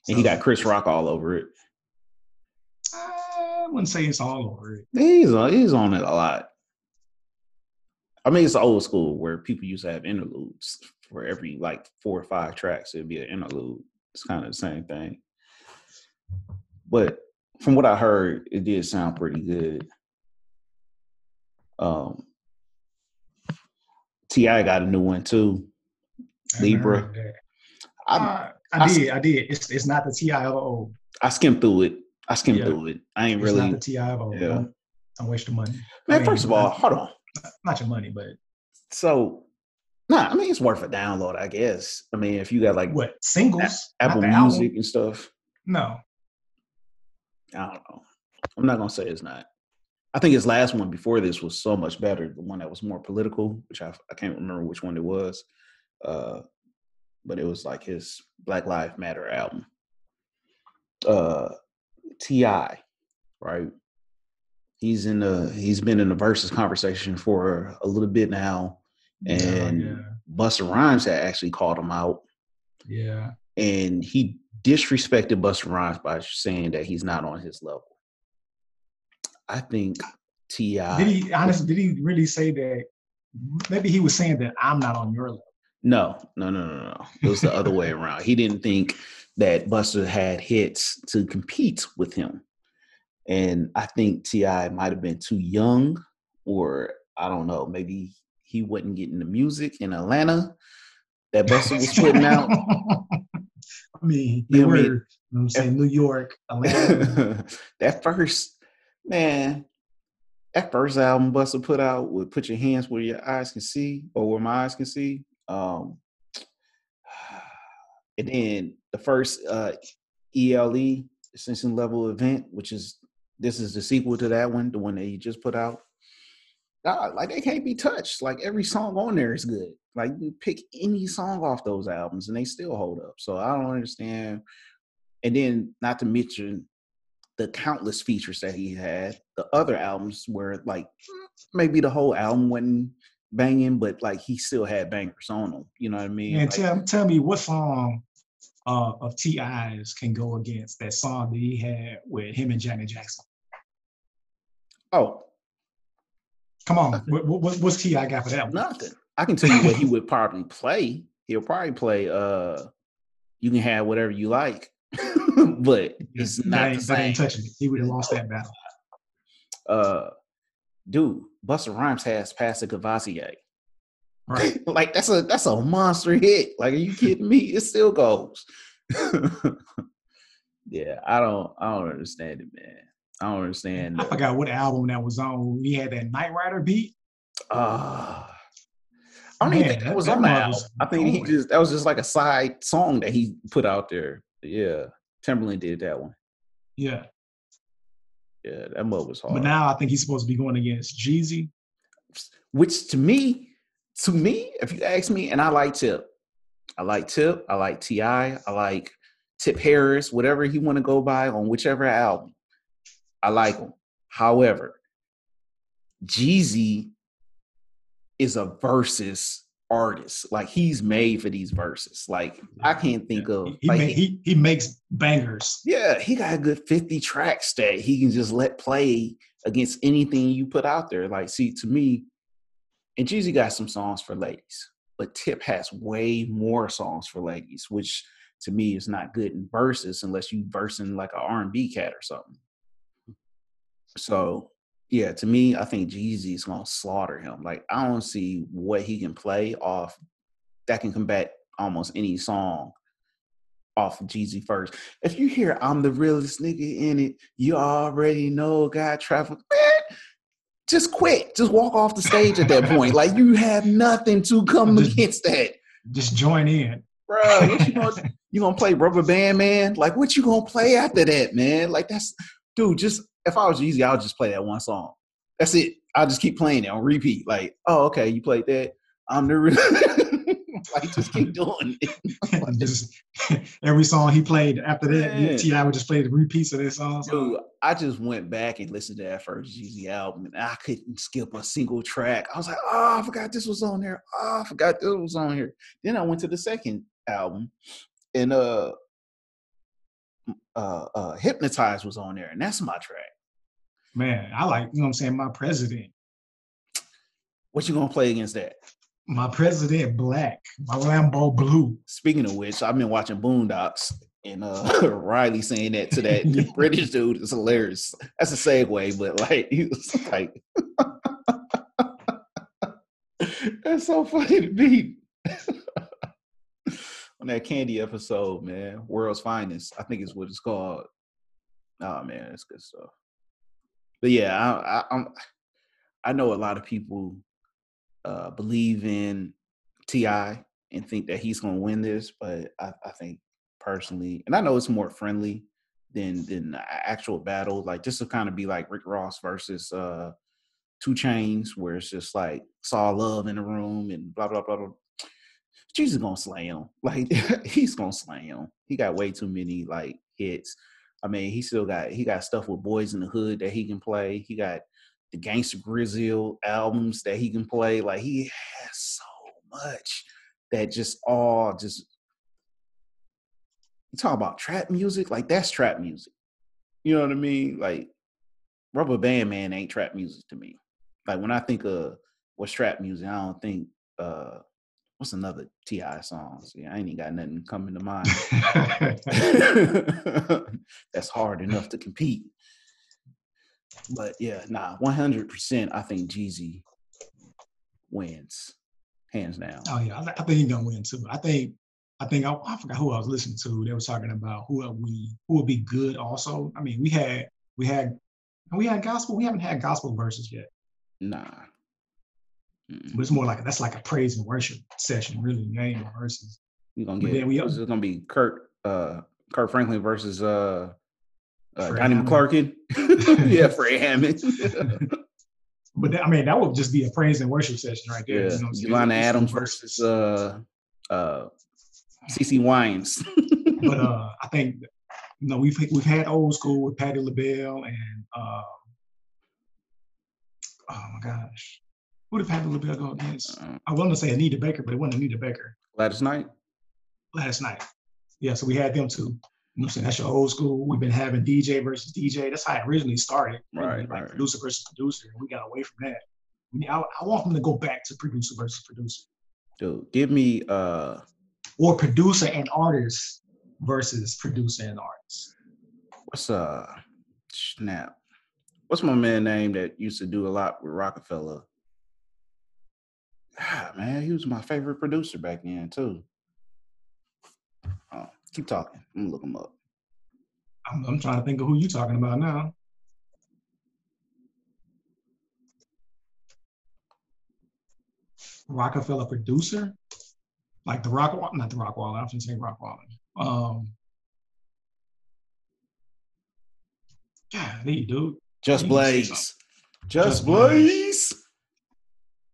So, and he got Chris Rock all over it. I wouldn't say it's all over it. He's on, he's on it a lot. I mean, it's old school where people used to have interludes for every like four or five tracks. It'd be an interlude. It's kind of the same thing. But from what I heard, it did sound pretty good. Um, T.I. got a new one too. Libra. I, uh, I, I, did. I did. It's it's not the T.I. of old. I skimmed through it. I skimmed yeah. through it. I ain't it's really not the T.I. of old. Yeah. Don't, don't waste your money. Man, I mean, first of all, hold on. Not your money, but so Nah, I mean it's worth a download, I guess. I mean, if you got like what singles, Apple Music album? and stuff. No, I don't know. I'm not gonna say it's not. I think his last one before this was so much better. The one that was more political, which I, I can't remember which one it was, uh, but it was like his Black Lives Matter album. Uh, T.I., right? He's in the he's been in the versus conversation for a little bit now and yeah, yeah. Busta Rhymes had actually called him out. Yeah, and he disrespected Busta Rhymes by saying that he's not on his level. I think T.I. did he honestly did he really say that? Maybe he was saying that I'm not on your level. No, no, no, no, no. It was the other way around. He didn't think that Busta had hits to compete with him. And I think T.I. might have been too young, or I don't know, maybe he wasn't getting the music in Atlanta that Busta was putting out. I mean, you know were, you know what I'm saying, New York, Atlanta. that first, man, that first album Busta put out would put your hands where your eyes can see or where my eyes can see. Um, and then the first uh, ELE Extinction Level event, which is this is the sequel to that one, the one that he just put out. God, like they can't be touched. Like every song on there is good. Like you pick any song off those albums and they still hold up. So I don't understand. And then not to mention the countless features that he had. The other albums where like maybe the whole album wasn't banging, but like he still had bangers on them. You know what I mean? And like, tell tell me what song uh, of T.I.'s can go against that song that he had with him and Janet Jackson. Oh, come on. What, what, what's T.I. got for that? Nothing. I can tell you what he would probably play. He'll probably play. uh You can have whatever you like, but it's not that ain't, the that ain't same. touching it. He would have lost that battle. Uh, dude, Busta Rhymes has Pass the Courvoisier. Right. like that's a that's a monster hit. Like, are you kidding me? It still goes. yeah, I don't I don't understand it, man. I don't understand. I the- forgot what album that was on. He had that Knight Rider beat. Ah. I don't even think that was that on the album. I think he just that was just like a side song that he put out there. Yeah, Timbaland did that one. Yeah. Yeah, that was hard. But now I think he's supposed to be going against Jeezy. Which to me, to me, if you ask me, and I like Tip, I like Tip, I like T.I., I like Tip Harris, whatever he want to go by on whichever album. I like him. However, Jeezy is a versus artist. Like he's made for these verses. Like I can't think of He, he, like ma- he, he makes bangers. yeah, he got a good 50 tracks that he can just let play against anything you put out there. Like, see, to me, and Jeezy got some songs for ladies, but Tip has way more songs for ladies, which to me is not good in verses unless you versing like an R&B cat or something. So, yeah, to me, I think Jeezy's gonna slaughter him. Like, I don't see what he can play off that can combat almost any song off of Jeezy first. If you hear I'm the realest nigga in it, you already know God traffic. Just quit. Just walk off the stage at that point. Like you have nothing to come Just- against that. Just join in. Bro, what you gonna you gonna play rubber band man? Like what you gonna play after that, man? Like that's dude, just if I was Jeezy, I'll just play that one song. That's it. I'll just keep playing it on repeat. Like, oh, okay, you played that. I'm the real like just keep doing it. just every song he played after that, Man. T.I. would just play the repeats of this song. Dude, I just went back and listened to that first Jeezy album, and I couldn't skip a single track. I was like, "Oh, I forgot this was on there. Oh, I forgot this was on here." Then I went to the second album, and uh, uh, uh, "Hypnotized" was on there, and that's my track. Man, I like, you know what I'm saying? My president. What you gonna play against that? My president black. My Lambo blue. Speaking of which, I've been watching Boondocks, and uh, Riley saying that to that British dude is hilarious. That's a segue, but like he was like, that's so funny to me. On that Candy episode, man, World's Finest, I think is what it's called. Oh man, that's good stuff. But yeah, I, I, I'm. I know a lot of people uh, believe in T.I. and think that he's going to win this, but I, I think personally, and I know it's more friendly than than actual battle. Like this will kind of be like Rick Ross versus uh 2 Chainz, where it's just like saw love in the room and blah blah blah blah. Jeezy's gonna slay him. Like he's gonna slay him. He got way too many like hits. I mean, he still got he got stuff with Boyz n da Hood that he can play. He got the Gangsta Grillz albums that he can play. Like he has so much that just all just you talk about trap music, like that's trap music. You know what I mean? Like Rubber Band Man ain't trap music to me. Like when I think of what's trap music, I don't think uh what's another T.I. song? See, I ain't even got nothing coming to mind. that's hard enough to compete. But yeah, nah, one hundred percent. I think Jeezy wins, hands down. Oh yeah, I, I think he's gonna win too. I think I think I, I forgot who I was listening to. They were talking about who we who would be good also. I mean, we had we had we had gospel. We haven't had gospel verses yet, Nah. Mm-mm. but it's more like that's like a praise and worship session, really. It ain't no verses. We gonna But get. then we- This is gonna be Kirk, uh, Kirk Franklin versus uh, uh Donnie McClurkin. yeah, Fred Hammond. But that, I mean, that would just be a praise and worship session right there. yeah, You know what I'm saying? Yolanda Adams versus uh, uh, CeCe Winans. but uh, I think you know we've we've had old school with Patti LaBelle and uh, oh my gosh, who did Patti LaBelle go against? Uh, I wanted to say Anita Baker, but it wasn't Anita Baker Gladys Knight. last night. Yeah, so we had them two. You know what I'm saying? That's your old school. We've been having DJ versus DJ. That's how it originally started. Right, Like right. producer versus producer. And we got away from that. I, I want them to go back to producer versus producer. Dude, give me uh Or producer and artist versus producer and artist. what's uh snap. What's my man name that used to do a lot with Roc-A-Fella? Ah, man, he was my favorite producer back then too. Keep talking. I'm gonna look him up. I'm, I'm trying to think of who you're talking about now. Roc-A-Fella producer, like the Rock, not the Rock Rockwaller. I'm just saying Rockwaller. Um, golly, dude. Just You need to say Blaze. Just, Just Blaze.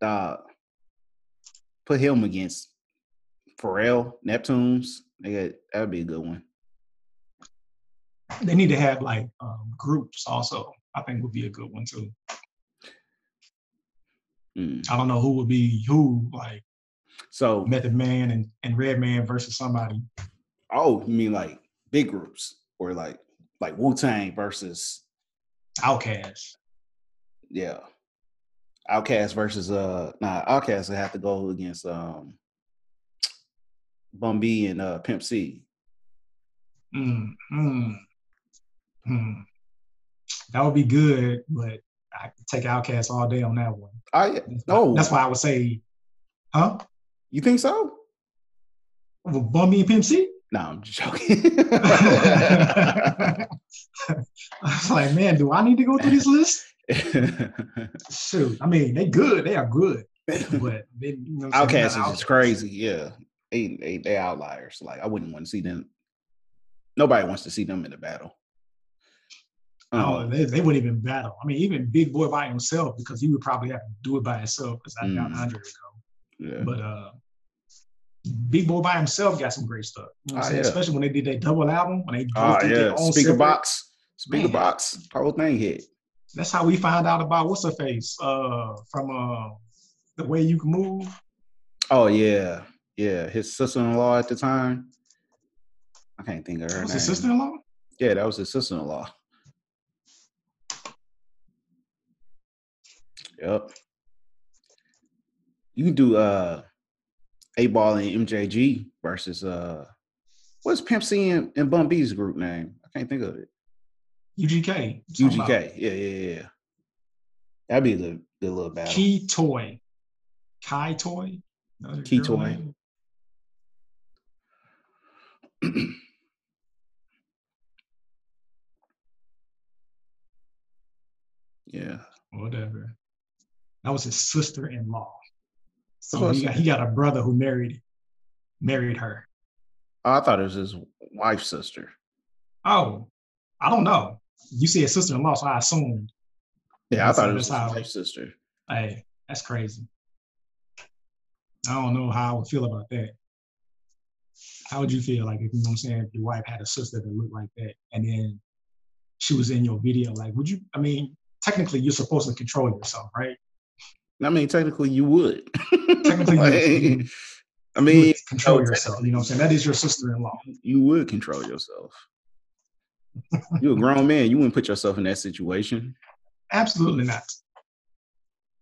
Dog. Put him against Pharrell, Neptunes. Nigga, that'd be a good one. They need to have like um, groups also. I think would be a good one too. Mm. I don't know who would be who, like So, Method Man and, and Redman versus somebody. oh, you mean like big groups or like like Wu Tang versus OutKast. yeah, OutKast versus uh nah OutKast would have to go against um Bun B and uh Pimp C. Mm, mm, mm. That would be good, but I could take OutKast all day on that one. Oh That's no, why, that's why I would say, huh? you think so? Well, Bun B and Pimp C? No, I'm just joking. I was like, man, do I need to go through this list? Shoot, I mean, they good, they are good, but they, you know what I'm saying? OutKast is just crazy. Yeah, they, they they outliers. Like I wouldn't want to see them. Nobody wants to see them in a battle. Oh, Um, they, they wouldn't even battle. I mean, even Big Boi by himself, because he would probably have to do it by himself, because I got Mm. Andre to go. yeah. But uh Big Boi by himself got some great stuff. You know Oh, yeah. Especially when they did that double album, when they Oh did their own speaker separate- box, speaker Man. box, whole thing hit. That's how we found out about what's her face uh from uh the way you can move. Oh yeah, yeah. His sister-in-law at the time. I can't think of her That was name. his sister-in-law. Yeah, that was his sister-in-law. Yep. You can do uh 8Ball and MJG versus uh what's Pimp C and, and Bun B's group name? I can't think of it. UGK. about UGK. Yeah, yeah, yeah. That'd be a good, good little battle. Key Toy. Kai Toy. Key Toy. name. yeah. Whatever. That was his sister-in-law. So he got, he got a brother who married married her. Oh, I thought it was his wife's sister. Oh, I don't know. You see said sister-in-law, so I assumed. Yeah, I thought it was his wife's sister. Hey, that's crazy. I don't know how I would feel about that. How would you feel like if you know what I'm saying, if your wife had a sister that looked like that and then she was in your video? Like, would you I mean, technically you're supposed to control yourself, right? I mean, technically, you would. Technically, you- you- Like, I You mean, would control no, yourself. You know what I'm saying? That is your sister-in-law. you would control yourself. You're a grown man. You wouldn't put yourself in that situation. Absolutely not.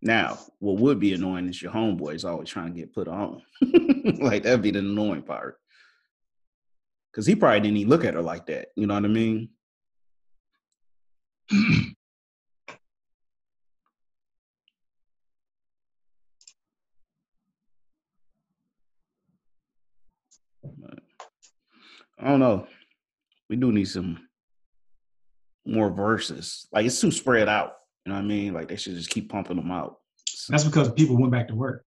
Now, what would be annoying is your homeboy is always trying to get put on. like that'd be the annoying part. Cause he probably didn't even look at her like that. You know what I mean? I don't know. We do need some more verses. Like it's too spread out. You know what I mean? Like they should just keep pumping them out. That's because people went back to work.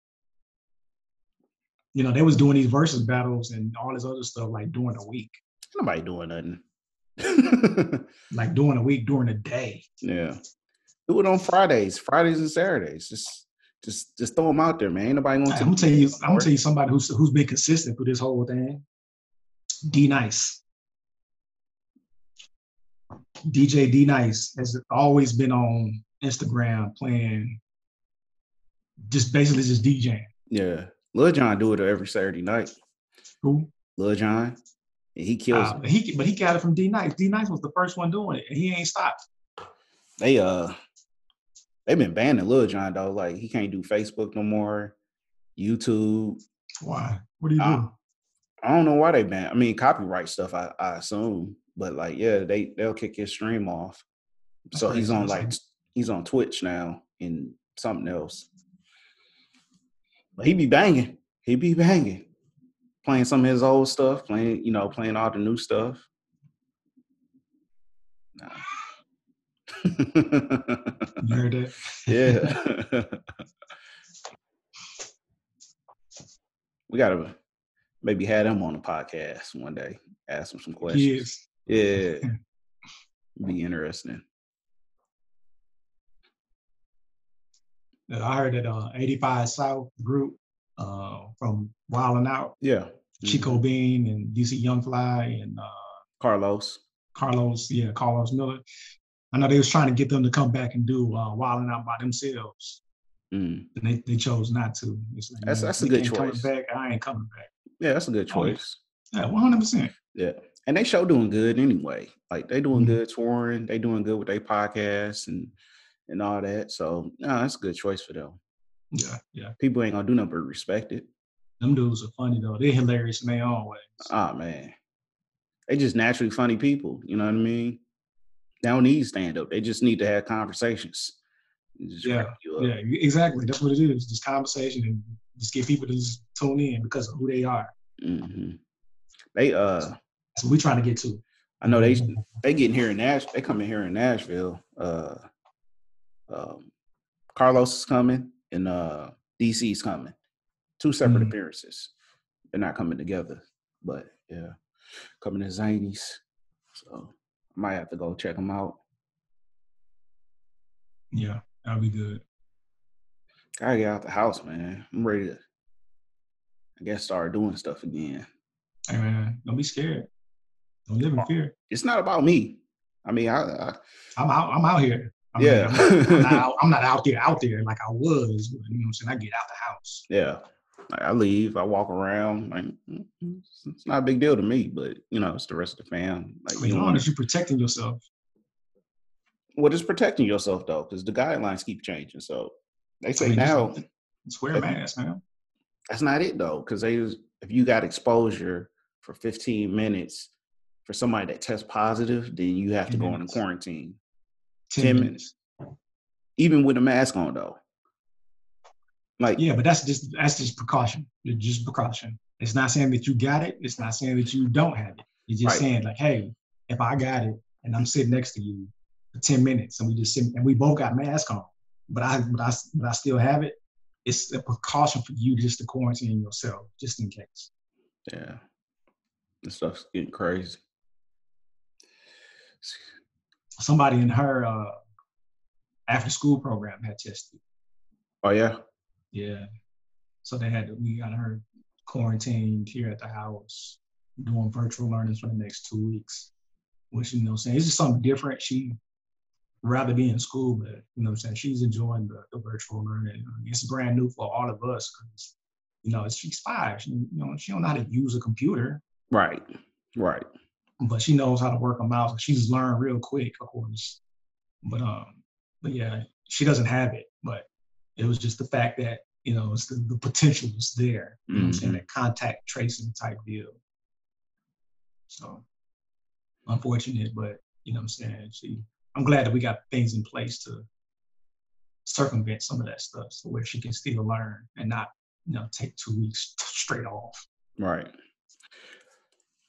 You know, they was doing these versus battles and all this other stuff like during the week. Nobody doing nothing. Like during the week, during the day. yeah. Do it on Fridays, Fridays and Saturdays. Just just just throw them out there, man. Ain't nobody gonna I'm gonna tell you, I'm gonna tell you somebody who's who's been consistent through this whole thing. D-Nice. DJ D-Nice has always been on Instagram playing just basically just DJing. Yeah. Lil Jon do it every Saturday night. Who? Lil Jon. He kills. Uh, he but he got it from D-Nice. D Nice was the first one doing it, and he ain't stopped. They uh, they've been banning Lil Jon though. Like he can't do Facebook no more, YouTube. Why? What do you do? I don't know why they ban. I mean, copyright stuff. I, I assume, but like, yeah, they they'll kick his stream off. So he's on like he's on Twitch now and something else. But he be banging. He be banging. Playing some of his old stuff, playing, you know, playing all the new stuff. Nah. You heard that? yeah. we gotta maybe have him on the podcast one day. Ask him some questions. Yeah. Be interesting. I heard that uh, 85 South group uh, from Wild 'N Out, Yeah. Chico Mhm. Bean and DC Young Fly and uh, Carlos. Carlos, yeah, Carlos Miller. I know they was trying to get them to come back and do uh, Wild 'N Out by themselves, Mm. and they, they chose not to. It's like, That's- man, that's a good coming choice. Back, I ain't coming back. Yeah, that's a good yeah. choice. Yeah, 100. percent Yeah. And they show doing good anyway. Like they doing Mhm. good touring. They doing good with their podcasts and and all that. So no, that's a good choice for them. Yeah, yeah. People ain't gonna do nothing but respect it. Them dudes are funny though. They're hilarious in their own ways. Oh man. They just naturally funny people. You know what I mean? They don't need stand up. They just need to have conversations. Yeah, crack you up. Yeah, exactly. That's what it is. Just conversation and just get people to just tune in because of who they are. hmm They uh That's what we're trying to get to. I know they they getting here in Nash. They coming here in Nashville. Uh, um, Carlos is coming and uh, DC is coming. Two separate Mhm. appearances. They're not coming together, but yeah, coming to Zanies. So I might have to go check them out. Yeah, that'll be good. Gotta get out the house, man. I'm ready to. I guess start doing stuff again. Hey man, don't be scared. Don't live in fear. It's not about me. I mean, I, I I'm out. I'm out here. I mean, Yeah. I'm, not, I'm not out, I'm not out there, out there like I was. You know what I'm saying? I get out the house. Yeah. Like I leave, I walk around. Like it's it's not a big deal to me, but you know, it's the rest of the fam. Like As you long as you're protecting yourself. what is protecting yourself though? Because the guidelines keep changing. So they say mean, just- now Just wear a mask, man. that's not it though. Because they if you got exposure for 15 minutes for somebody that tests positive, then you have to go into minutes. quarantine. 10, 10 minutes. Even with a mask on though. Like Yeah, but that's just that's just precaution. It's just precaution. It's not saying that you got it. It's not saying that you don't have it. It's just Right. saying like, hey, if I got it and I'm sitting next to you for 10 minutes and we just sit and we both got masks on, but I but I but I still have it, it's a precaution for you just to quarantine yourself, just in case. Yeah. This stuff's getting crazy. Somebody in her uh after school program had tested. Oh yeah. Yeah. So they had to, we got her quarantined here at the house, doing virtual learning for the next two weeks. Which you know I'm saying, it's just something different. She rather be in school, but you know what I'm saying, she's enjoying the, the virtual learning. It's brand new for all of us because you know, she's five. She, you know, she don't know how to use a computer, Right. Right. But she knows how to work a mouse. She just learned real quick, of course. But um, but yeah, she doesn't have it. But it was just the fact that you know it's the, the potential was there. You know what I'm saying Mhm. that contact tracing type deal. So unfortunate, but you know what I'm saying. She, I'm glad that we got things in place to circumvent some of that stuff, so where she can still learn and not you know take two weeks straight off. Right.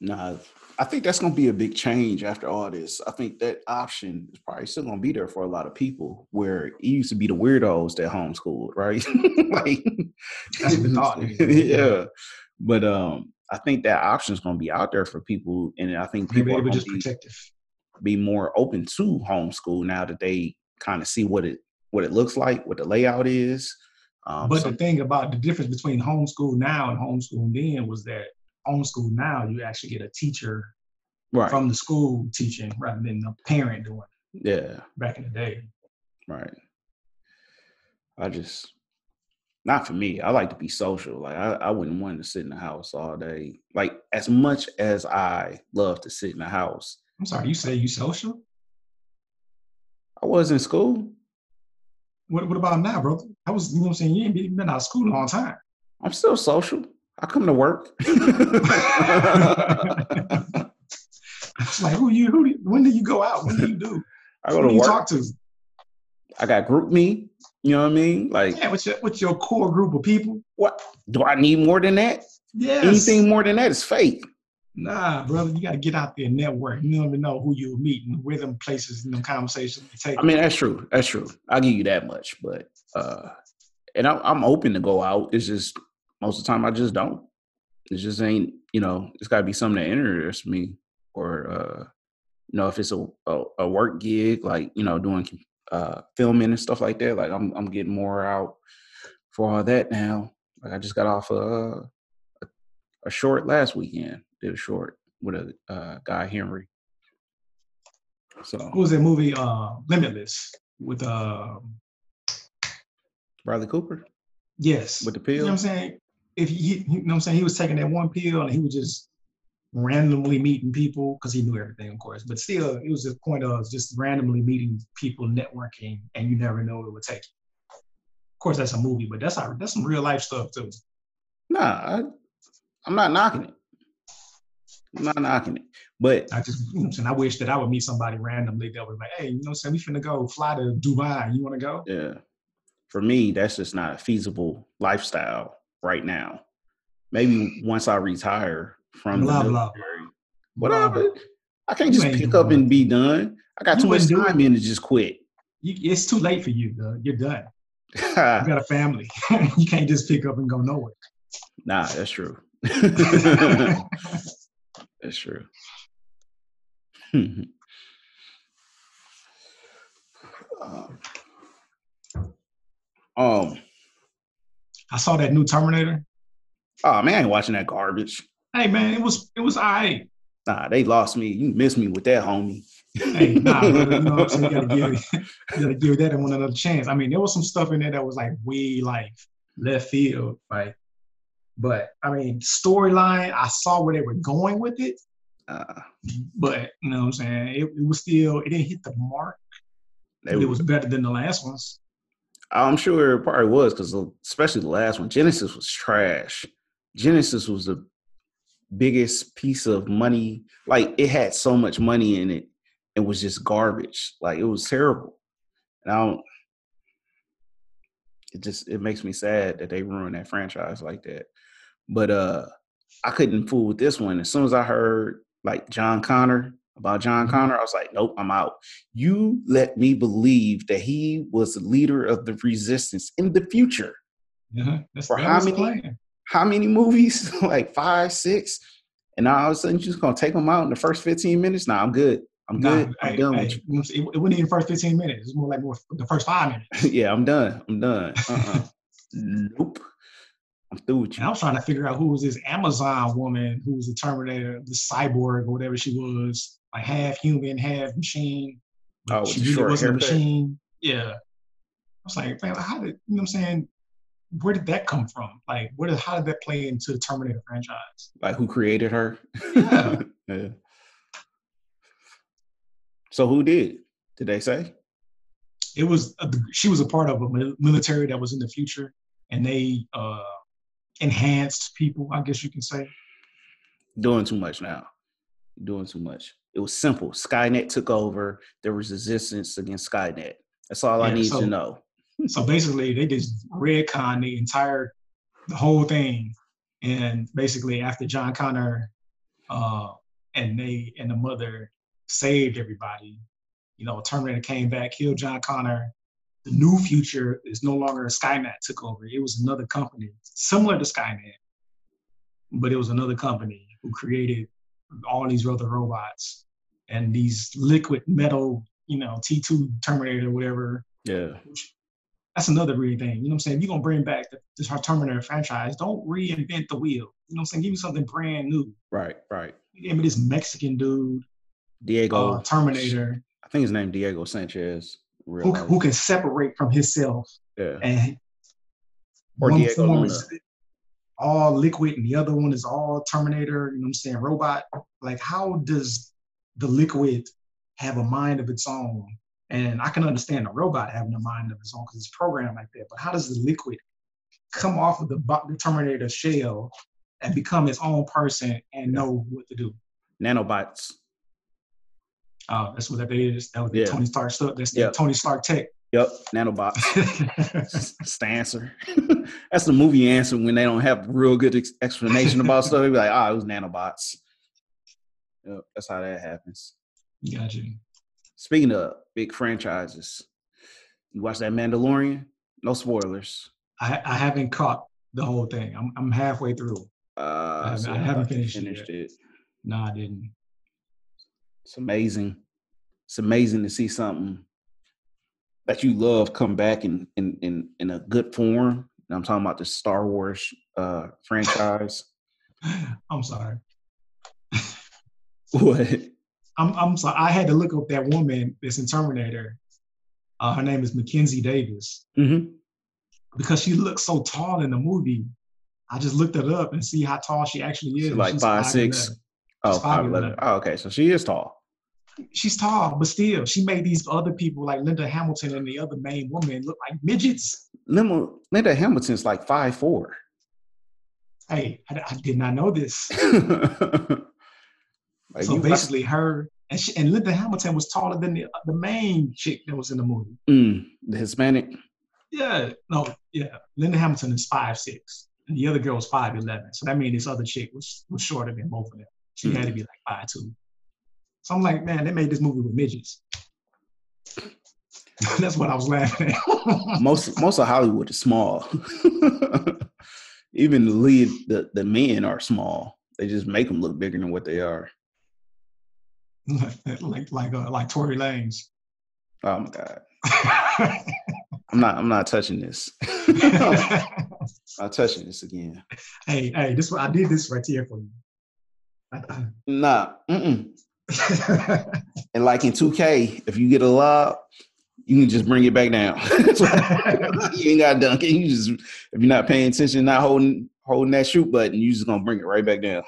Nah, I think that's gonna be a big change after all this. I think that option is probably still gonna be there for a lot of people. Where it used to be the weirdos that homeschooled, right? like That's the thought. yeah. But um, I think that option is gonna be out there for people, and I think people they are just be, protective. be more open to homeschool now that they kind of see what it what it looks like, what the layout is. Um, But some- the thing about the difference between homeschool now and homeschool then was that homeschool now you actually get a teacher right, from the school teaching rather than the parent doing it yeah. back in the day. Right. I just Not for me. I like to be social. Like I, I wouldn't want to sit in the house all day. Like as much as I love to sit in the house. I'm sorry, you say you social? I was in school. What what about now, bro? I was, you know what I'm saying? You ain't been out of school a long time. I'm still social. I come to work. it's like who you who when do you go out? When do you do? I go to do work. you talk to? I got GroupMe. You know what I mean? Like Yeah, with your with your core group of people. what do I need more than that? Yes. Anything more than that is fake. Nah, brother, you got to get out there and network. You don't even know who you meet and where them places and them conversations they take. I mean, that's true. That's true. I'll give you that much. But uh and I'm I'm open to go out. It's just most of the time I just don't. It just ain't, you know, it's gotta be something that interests me. Or uh, you know, if it's a, a, a work gig, like, you know, doing uh filming and stuff like that, like I'm I'm getting more out for all that now. Like I just got off a a, a short last weekend. Did a short with a uh, guy Henry. So What was that movie? Uh, Limitless with uh, Bradley Cooper yes, with the You know what I'm saying? If he, you know what I'm saying, he was taking that one pill and he was just randomly meeting people because he knew everything, of course. But still, it was the point of just randomly meeting people, networking, and you never know what it would take. Of course, that's a movie, but that's our, that's some real life stuff too. Nah, I, I'm not knocking it. I'm not knocking it. But I just, you know what I'm saying, I wish that I would meet somebody randomly that was like, hey, you know what I'm saying, we finna go fly to Dubai. You want to go? yeah, for me, that's just not a feasible lifestyle right now. Maybe once I retire from Blah, the military, blah, whatever. blah. I can't just pick up and be done. I got You too much time in to just quit. You, it's too late for you. Though. You're done. You got a family. you can't just pick up and go nowhere. nah, that's true. that's true. um, um, I saw that new Terminator. oh man, I ain't watching that garbage. Hey man, it was it was I. Nah, they lost me. You missed me with that, homie. Hey, nah, brother, you know what I'm saying? You gotta give you gotta give that one another chance. I mean, there was some stuff in there that was like way like left field, right? But I mean, storyline, I saw where they were going with it, Uh, but you know what I'm saying? It, it was still it didn't hit the mark. it was better than the last ones. I'm sure it probably was because especially the last one, Genisys was trash. Genisys was the biggest piece of money. Like it had so much money in it, it was just garbage. Like it was terrible. And I don't. It just it makes me sad that they ruined that franchise like that. But uh I couldn't fool with this one. As soon as I heard like John Connor about John Connor, I was like, nope, I'm out. You let me believe that he was the leader of the resistance in the future. Uh-huh. For how many-. How many movies? like five, six? And now all of a sudden you're just gonna take them out in the first 15 minutes? Nah, I'm good. I'm Nah, good. I'm hey, done hey, with you. you know what I'm saying? it, it wasn't even the first 15 minutes. It's more like more the first five minutes. yeah, I'm done. I'm done. Uh-uh. nope. I'm through with you. And I you. was trying to figure out who was this Amazon woman who was the Terminator, the cyborg or whatever she was, like half human, half machine. Oh, with she really short wasn't a machine. Yeah. I was like, man, how did you know what I'm saying? Where did that come from? Like, what is how did that play into the Terminator franchise? Like who created her? Yeah. yeah. So who did? Did they say? It was a, she was a part of a military that was in the future, and they uh enhanced people, I guess you can say. Doing too much now. Doing too much. It was simple. Skynet took over. There was resistance against Skynet. That's all I need so- to know. So basically, they just retcon the entire, the whole thing, and basically after John Connor, uh, and they and the mother saved everybody, you know, Terminator came back, killed John Connor. The new future is no longer Skynet took over. It was another company similar to Skynet, but it was another company who created all these other robots and these liquid metal, you know, T2 Terminator, whatever Yeah. that's another weird thing. You know what I'm saying? If you're gonna bring back the, this Terminator franchise, don't reinvent the wheel. You know what I'm saying? Give me something brand new. Right, right. You gave me this Mexican dude, Diego uh, Terminator, I think his name Diego Sanchez. Who, who can separate from himself yeah. and Or one Diego form is all liquid and the other one is all Terminator, you know what I'm saying, robot. Like, how does the liquid have a mind of its own? And I can understand a robot having a mind of its own because it's programmed like that. But how does the liquid come off of the, the Terminator shell and become its own person and know what to do? Nanobots. Oh, that's what that is. That was the Yeah. Tony Stark stuff. That's the Yeah. Tony Stark tech. Yep, nanobots. It's the answer. That's the movie answer when they don't have real good ex- explanation about stuff. They be like, ah, it was nanobots. Yep, that's how that happens. Gotcha. Speaking of big franchises, you watch that Mandalorian? No spoilers. I, I haven't caught the whole thing. I'm, I'm halfway through. Uh, haven't- see, I haven't finished it it. No, I didn't. It's amazing. It's amazing to see something that you love come back in in in, in a good form. And I'm talking about the Star Wars uh franchise. I'm sorry. What? I'm I'm sorry. I had to look up that woman that's in Terminator. Uh, her name is Mackenzie Davis Mm-hmm. because she looks so tall in the movie. I just looked it up and see how tall she actually is. She's like She's five, six. 5'11". Oh, 5'11". 5'11". Oh, okay. So she is tall. She's tall, but still, she made these other people like Linda Hamilton and the other main woman look like midgets. Linda, Linda Hamilton's like five four. Hey, I, I did not know this. like so basically, her and, she, and Linda Hamilton was taller than the, the main chick that was in the movie. Mm, the Hispanic. Yeah, no, yeah. Linda Hamilton is five six, and the other girl was five eleven. So that means this other chick was was shorter than both of them. She had to be like five two. So I'm like, man, they made this movie with midgets. That's what I was laughing at. most most of Hollywood is small. Even the lead, the the men are small. They just make them look bigger than what they are. like like uh, like Tory Lanez. Oh my god, I'm not I'm not touching this. I'm touching this again. hey, hey, this I did this right here for you. Nah. And like in 2K, if you get a lob, you can just bring it back down. you ain't got dunk. You just if you're not paying attention, not holding holding that shoot button, you just gonna bring it right back down.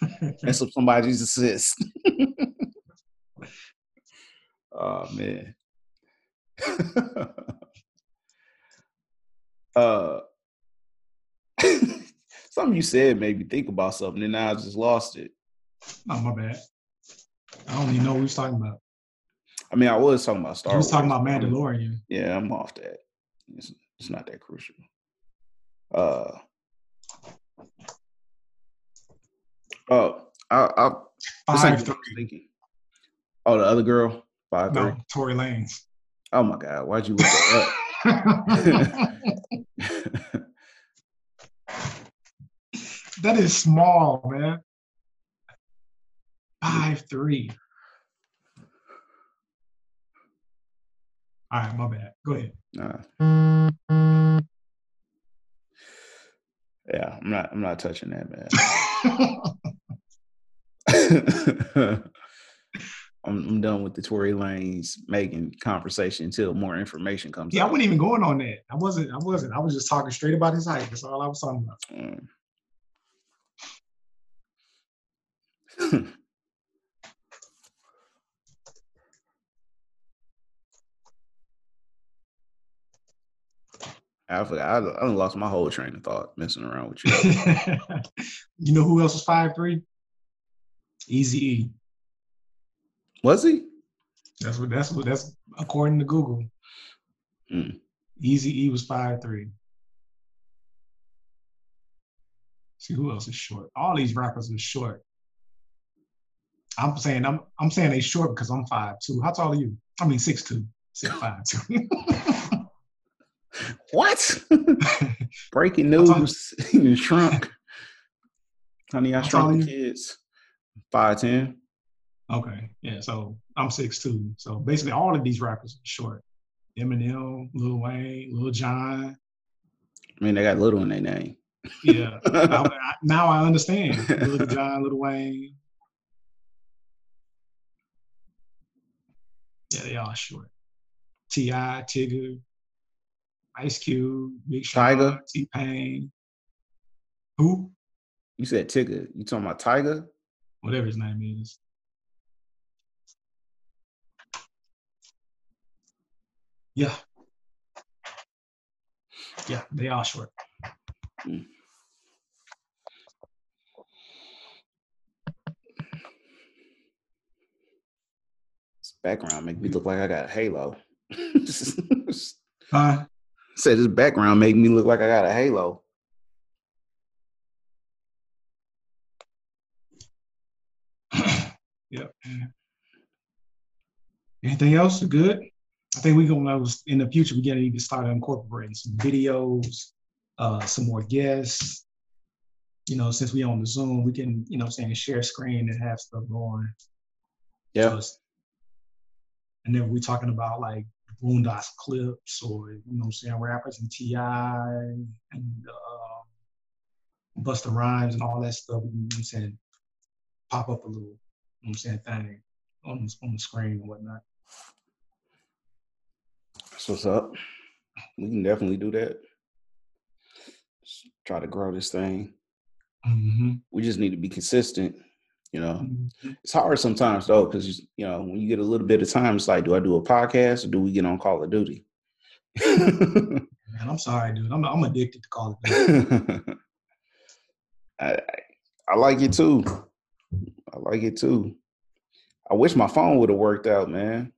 It's just like, mess up somebody's assist. oh man. uh something you said made me think about something and now I just lost it. oh my bad. I don't even know what we was talking about. I mean I was talking about Star I was talking Wars. about Mandalorian. Yeah, I'm off that. It's, it's not that crucial. Uh oh, I, I, Five was thinking. Oh, the other girl, five three. no, Tory Lanez. Oh my god, why'd you look that up? that is small, man. Five three. All right, my bad. Go ahead. Yeah, I'm not. I'm not touching that, man. I'm, I'm done with the Tory Lanez making conversation until more information comes. yeah, I wasn't even going on that. I wasn't. I wasn't. I was just talking straight about his height. That's all I was talking about. Mm. I forgot. I, I lost my whole train of thought messing around with you. you know who else is five three? Easy E. Was he? That's what. That's what. That's according to Google. Mm. Easy E was five three. See who else is short? All these rappers are short. I'm saying I'm I'm saying they short because I'm five two. How tall are you? I mean six two. Six five two. What? Breaking news. you shrunk. Honey, I shrunk the kids. Five ten. okay, yeah. So I'm six two. So basically, all of these rappers are short. Eminem, Lil Wayne, Lil Jon. I mean, they got little in their name. Yeah. I- now I understand. Lil Jon, Lil Wayne. Yeah, they all short. T.I, Tigger. Ice Cube, Big Sean, T Pain. Who? You said Tigger. You talking about Tyga? Whatever his name is. Yeah. Yeah, they are short. Mm. This background make me look like I got a halo. huh? Said this background make me look like I got a halo. yep. Anything else? Good. I think we're gonna in the future we're gonna need to start incorporating some videos, uh, some more guests. You know, since we on the Zoom, we can, you know, saying share screen and have stuff going. Yeah. and then we're talking about like Boondocks clips or you know, saying rappers and T.I and uh, Busta Rhymes and all that stuff. You know I'm saying pop up a little, you know I'm saying thing on on the screen and whatnot. That's what's up. We can definitely do that. Just try to grow this thing. Mm-hmm. We just need to be consistent. You know, mm-hmm. it's hard sometimes though, because you know when you get a little bit of time, it's like, do I do a podcast or do we get on Call of Duty? Man, I'm sorry, dude. I'm I'm addicted to Call of Duty. I I like it too. I like it too. I wish my phone would have worked out, man.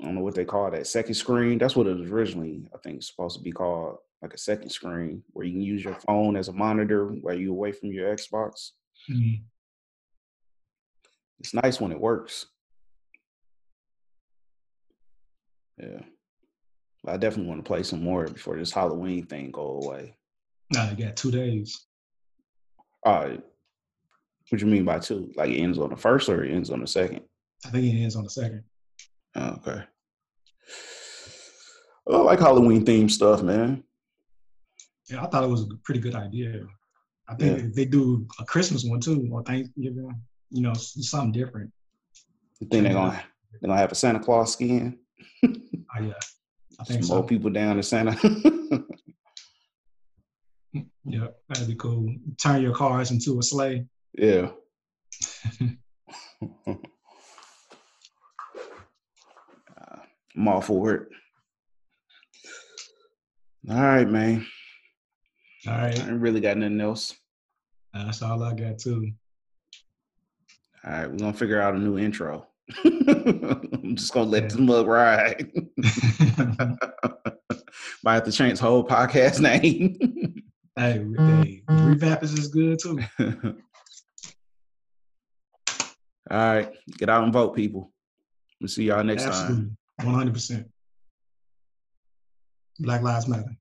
I don't know what they call that second screen. That's what it was originally, I think, supposed to be called, like a second screen, where you can use your phone as a monitor while you're away from your Xbox. Mm-hmm. It's nice when it works. Yeah, I definitely want to play some more before this Halloween thing go away. Nah, you got two days. All right. what you mean by two? Like it ends on the first or it ends on the second? I think it ends on the second. Oh, okay. I like Halloween themed stuff, man. Yeah, I thought it was a pretty good idea. I think yeah. they do a Christmas one too, or Thanksgiving. You know, something different. You think they're gonna they're gonna have a Santa Claus skin? oh, yeah, I think Some so. More people down to Santa. yeah, that'd be cool. Turn your cars into a sleigh. Yeah. I'm all for it. All right, man. All right. I ain't really got nothing else. That's all I got too. All right, we're gonna figure out a new intro. I'm just gonna let yeah. this mug ride. Might have to change the whole podcast name. hey, hey, revamp is good too. All right, get out and vote, people. We'll see y'all next Absolutely. time. 100%. Black Lives Matter.